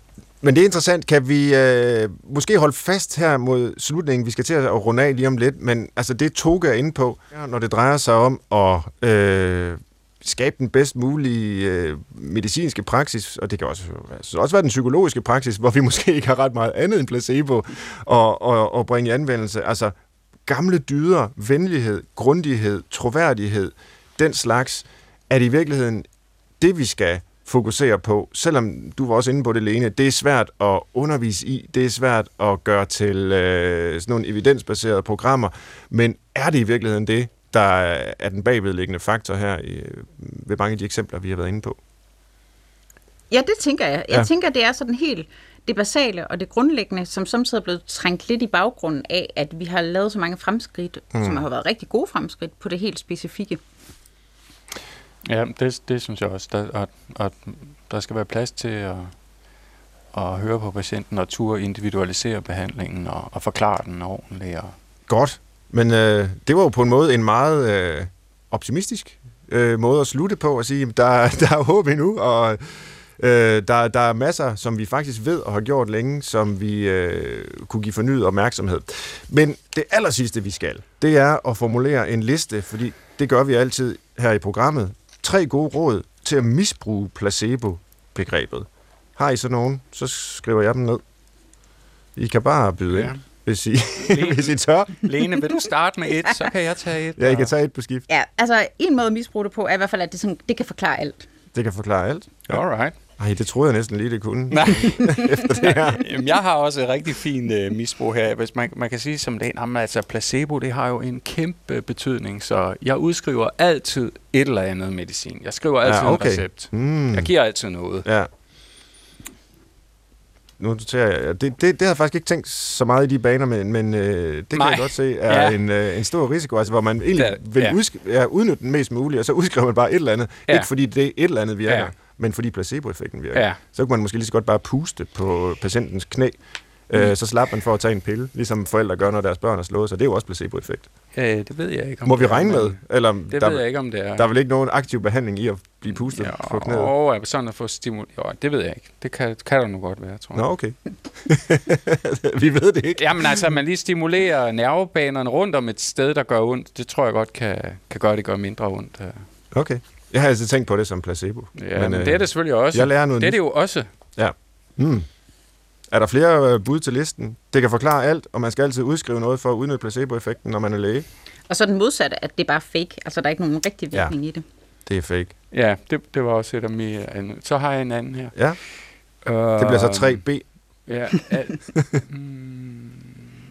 Men det er interessant. Kan vi øh, måske holde fast her mod slutningen? Vi skal til at runde af lige om lidt, men altså det Toga er inde på, når det drejer sig om at øh, skabe den bedst mulige øh, medicinske praksis, og det kan også, altså også være den psykologiske praksis, hvor vi måske ikke har ret meget andet end placebo og, og, og bringe i anvendelse. Altså gamle dyder, venlighed, grundighed, troværdighed, den slags, er det i virkeligheden det, vi skal fokusere på, selvom du var også inde på det, Lene, det er svært at undervise i, det er svært at gøre til øh, sådan nogle evidensbaserede programmer, men er det i virkeligheden det, der er den bagvedliggende faktor her i, ved mange af de eksempler, vi har været inde på? Ja, det tænker jeg. Jeg ja. tænker, det er sådan helt det basale og det grundlæggende, som samtidig er blevet trængt lidt i baggrunden af, at vi har lavet så mange fremskridt, mm. som har været rigtig gode fremskridt på det helt specifikke. Ja, det, det synes jeg også, der, at, at der skal være plads til at, at høre på patienten og turde individualisere behandlingen og, og forklare den ordentligt. Og Godt, men øh, det var jo på en måde en meget øh, optimistisk øh, måde at slutte på og sige, der, der er håb endnu, og Øh, der, der er masser, som vi faktisk ved og har gjort længe, som vi øh, kunne give fornyet opmærksomhed. Men det aller sidste, vi skal, det er at formulere en liste, fordi det gør vi altid her i programmet. Tre gode råd til at misbruge placebo-begrebet. Har I så nogen, så skriver jeg dem ned. I kan bare byde ja. ind hvis I, Lene, hvis I tør. Lene, vil du starte med et, så kan jeg tage et. Ja, I kan tage et på skift. Ja, altså en måde at misbruge det på, er i hvert fald, at det, sådan, det kan forklare alt. Det kan forklare alt. Ja. All Nej, det troede jeg næsten lige, det kunne. Nej. Efter det her. Jamen, jeg har også et rigtig fint uh, misbrug her. Hvis man, man kan sige som det, jamen, altså placebo, det har jo en kæmpe betydning, så jeg udskriver altid et eller andet medicin. Jeg skriver altid ja, okay. en recept. Mm. Jeg giver altid noget. Ja. Nu noterer jeg, det, det, det har jeg faktisk ikke tænkt så meget i de baner, men, men øh, det kan Nej. jeg godt se er ja. en, øh, en stor risiko, altså hvor man egentlig det, vil ja. udsk- ja, udnytte den mest muligt, og så udskriver man bare et eller andet. Ja. Ikke fordi det et eller andet virker. Ja men fordi placeboeffekten virker. Ja. Så kan man måske lige så godt bare puste på patientens knæ, mm. øh, så slapper man for at tage en pille, ligesom forældre gør, når deres børn er slået, så det er jo også placeboeffekt. Ja, det ved jeg ikke. Om Må vi regne med? Eller, det der, ved jeg ikke, om det er. Der er vel ikke nogen aktiv behandling i at blive pustet ja, på knæet? Jo, sådan at få stimul... Jo, det ved jeg ikke. Det kan, kan der nu godt være, tror jeg. Nå, okay. vi ved det ikke. Jamen altså, man lige stimulerer nervebanerne rundt om et sted, der gør ondt. Det tror jeg godt kan, kan gøre, det gør mindre ondt. Okay. Jeg har altid tænkt på det som placebo. Ja, men, men det er det selvfølgelig også. Jeg lærer noget det er det jo også. Ja. Hmm. Er der flere øh, bud til listen? Det kan forklare alt, og man skal altid udskrive noget for at udnytte placeboeffekten, når man er læge. Og så den modsatte, at det er bare fake. Altså, der er ikke nogen rigtig virkning ja, i det. det er fake. Ja, det, det var også et af mine... Så har jeg en anden her. Ja. Uh, det bliver så 3B. Ja. Al, mm,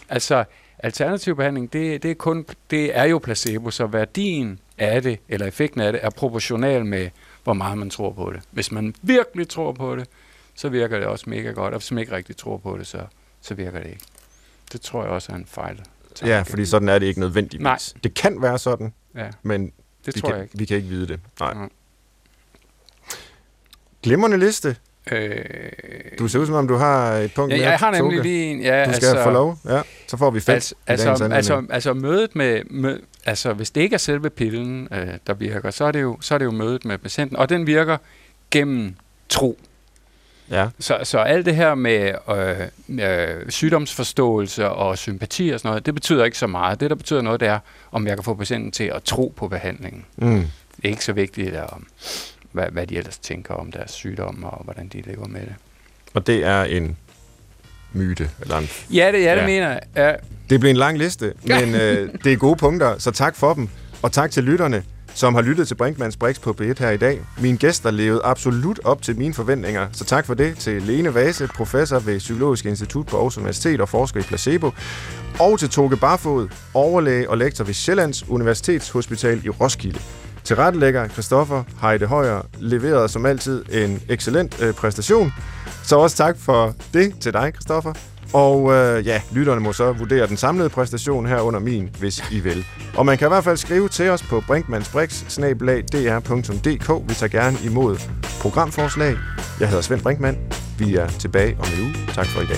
altså, alternativ behandling, det, det, er kun, det er jo placebo, så værdien af det, eller effekten af det, er proportional med, hvor meget man tror på det. Hvis man virkelig tror på det, så virker det også mega godt, og hvis man ikke rigtig tror på det, så, så virker det ikke. Det tror jeg også er en fejl. Ja, fordi sådan er det ikke nødvendigvis. Nej. Det kan være sådan, ja. men det vi, tror kan, jeg ikke. vi kan ikke vide det. Nej. Ja. Glimrende liste. Øh, du ser ud som om, du har et punkt ja. Jeg har nemlig lige en. Ja, du skal altså, få lov. Ja, så får vi fedt altså, altså, altså, altså mødet med, med, altså hvis det ikke er selve pillen, øh, der virker, så er, det jo, så er det jo mødet med patienten, og den virker gennem tro. Ja. Så, så alt det her med øh, øh, sygdomsforståelse og sympati og sådan noget, det betyder ikke så meget. Det, der betyder noget, det er, om jeg kan få patienten til at tro på behandlingen. Mm. Det er ikke så vigtigt, om, hvad, hvad de ellers tænker om deres sygdom og hvordan de lever med det. Og det er en myte? Eller en ja, det, ja, det ja. mener jeg. Ja. Det bliver en lang liste, men øh, det er gode punkter, så tak for dem. Og tak til lytterne, som har lyttet til Brinkmanns Brix på B1 her i dag. Mine gæster levede absolut op til mine forventninger, så tak for det til Lene Vase, professor ved Psykologisk Institut på Aarhus Universitet og forsker i placebo, og til Toge Barfod, overlæge og lektor ved Sjællands Universitetshospital i Roskilde. Til rettelægger Christoffer Heide Højer leverede som altid en excellent øh, præstation. Så også tak for det til dig, Christoffer. Og øh, ja, lytterne må så vurdere den samlede præstation her under min, hvis I vil. Og man kan i hvert fald skrive til os på brinkmansbrix.dr.dk. Vi tager gerne imod programforslag. Jeg hedder Svend Brinkmann. Vi er tilbage om en uge. Tak for i dag.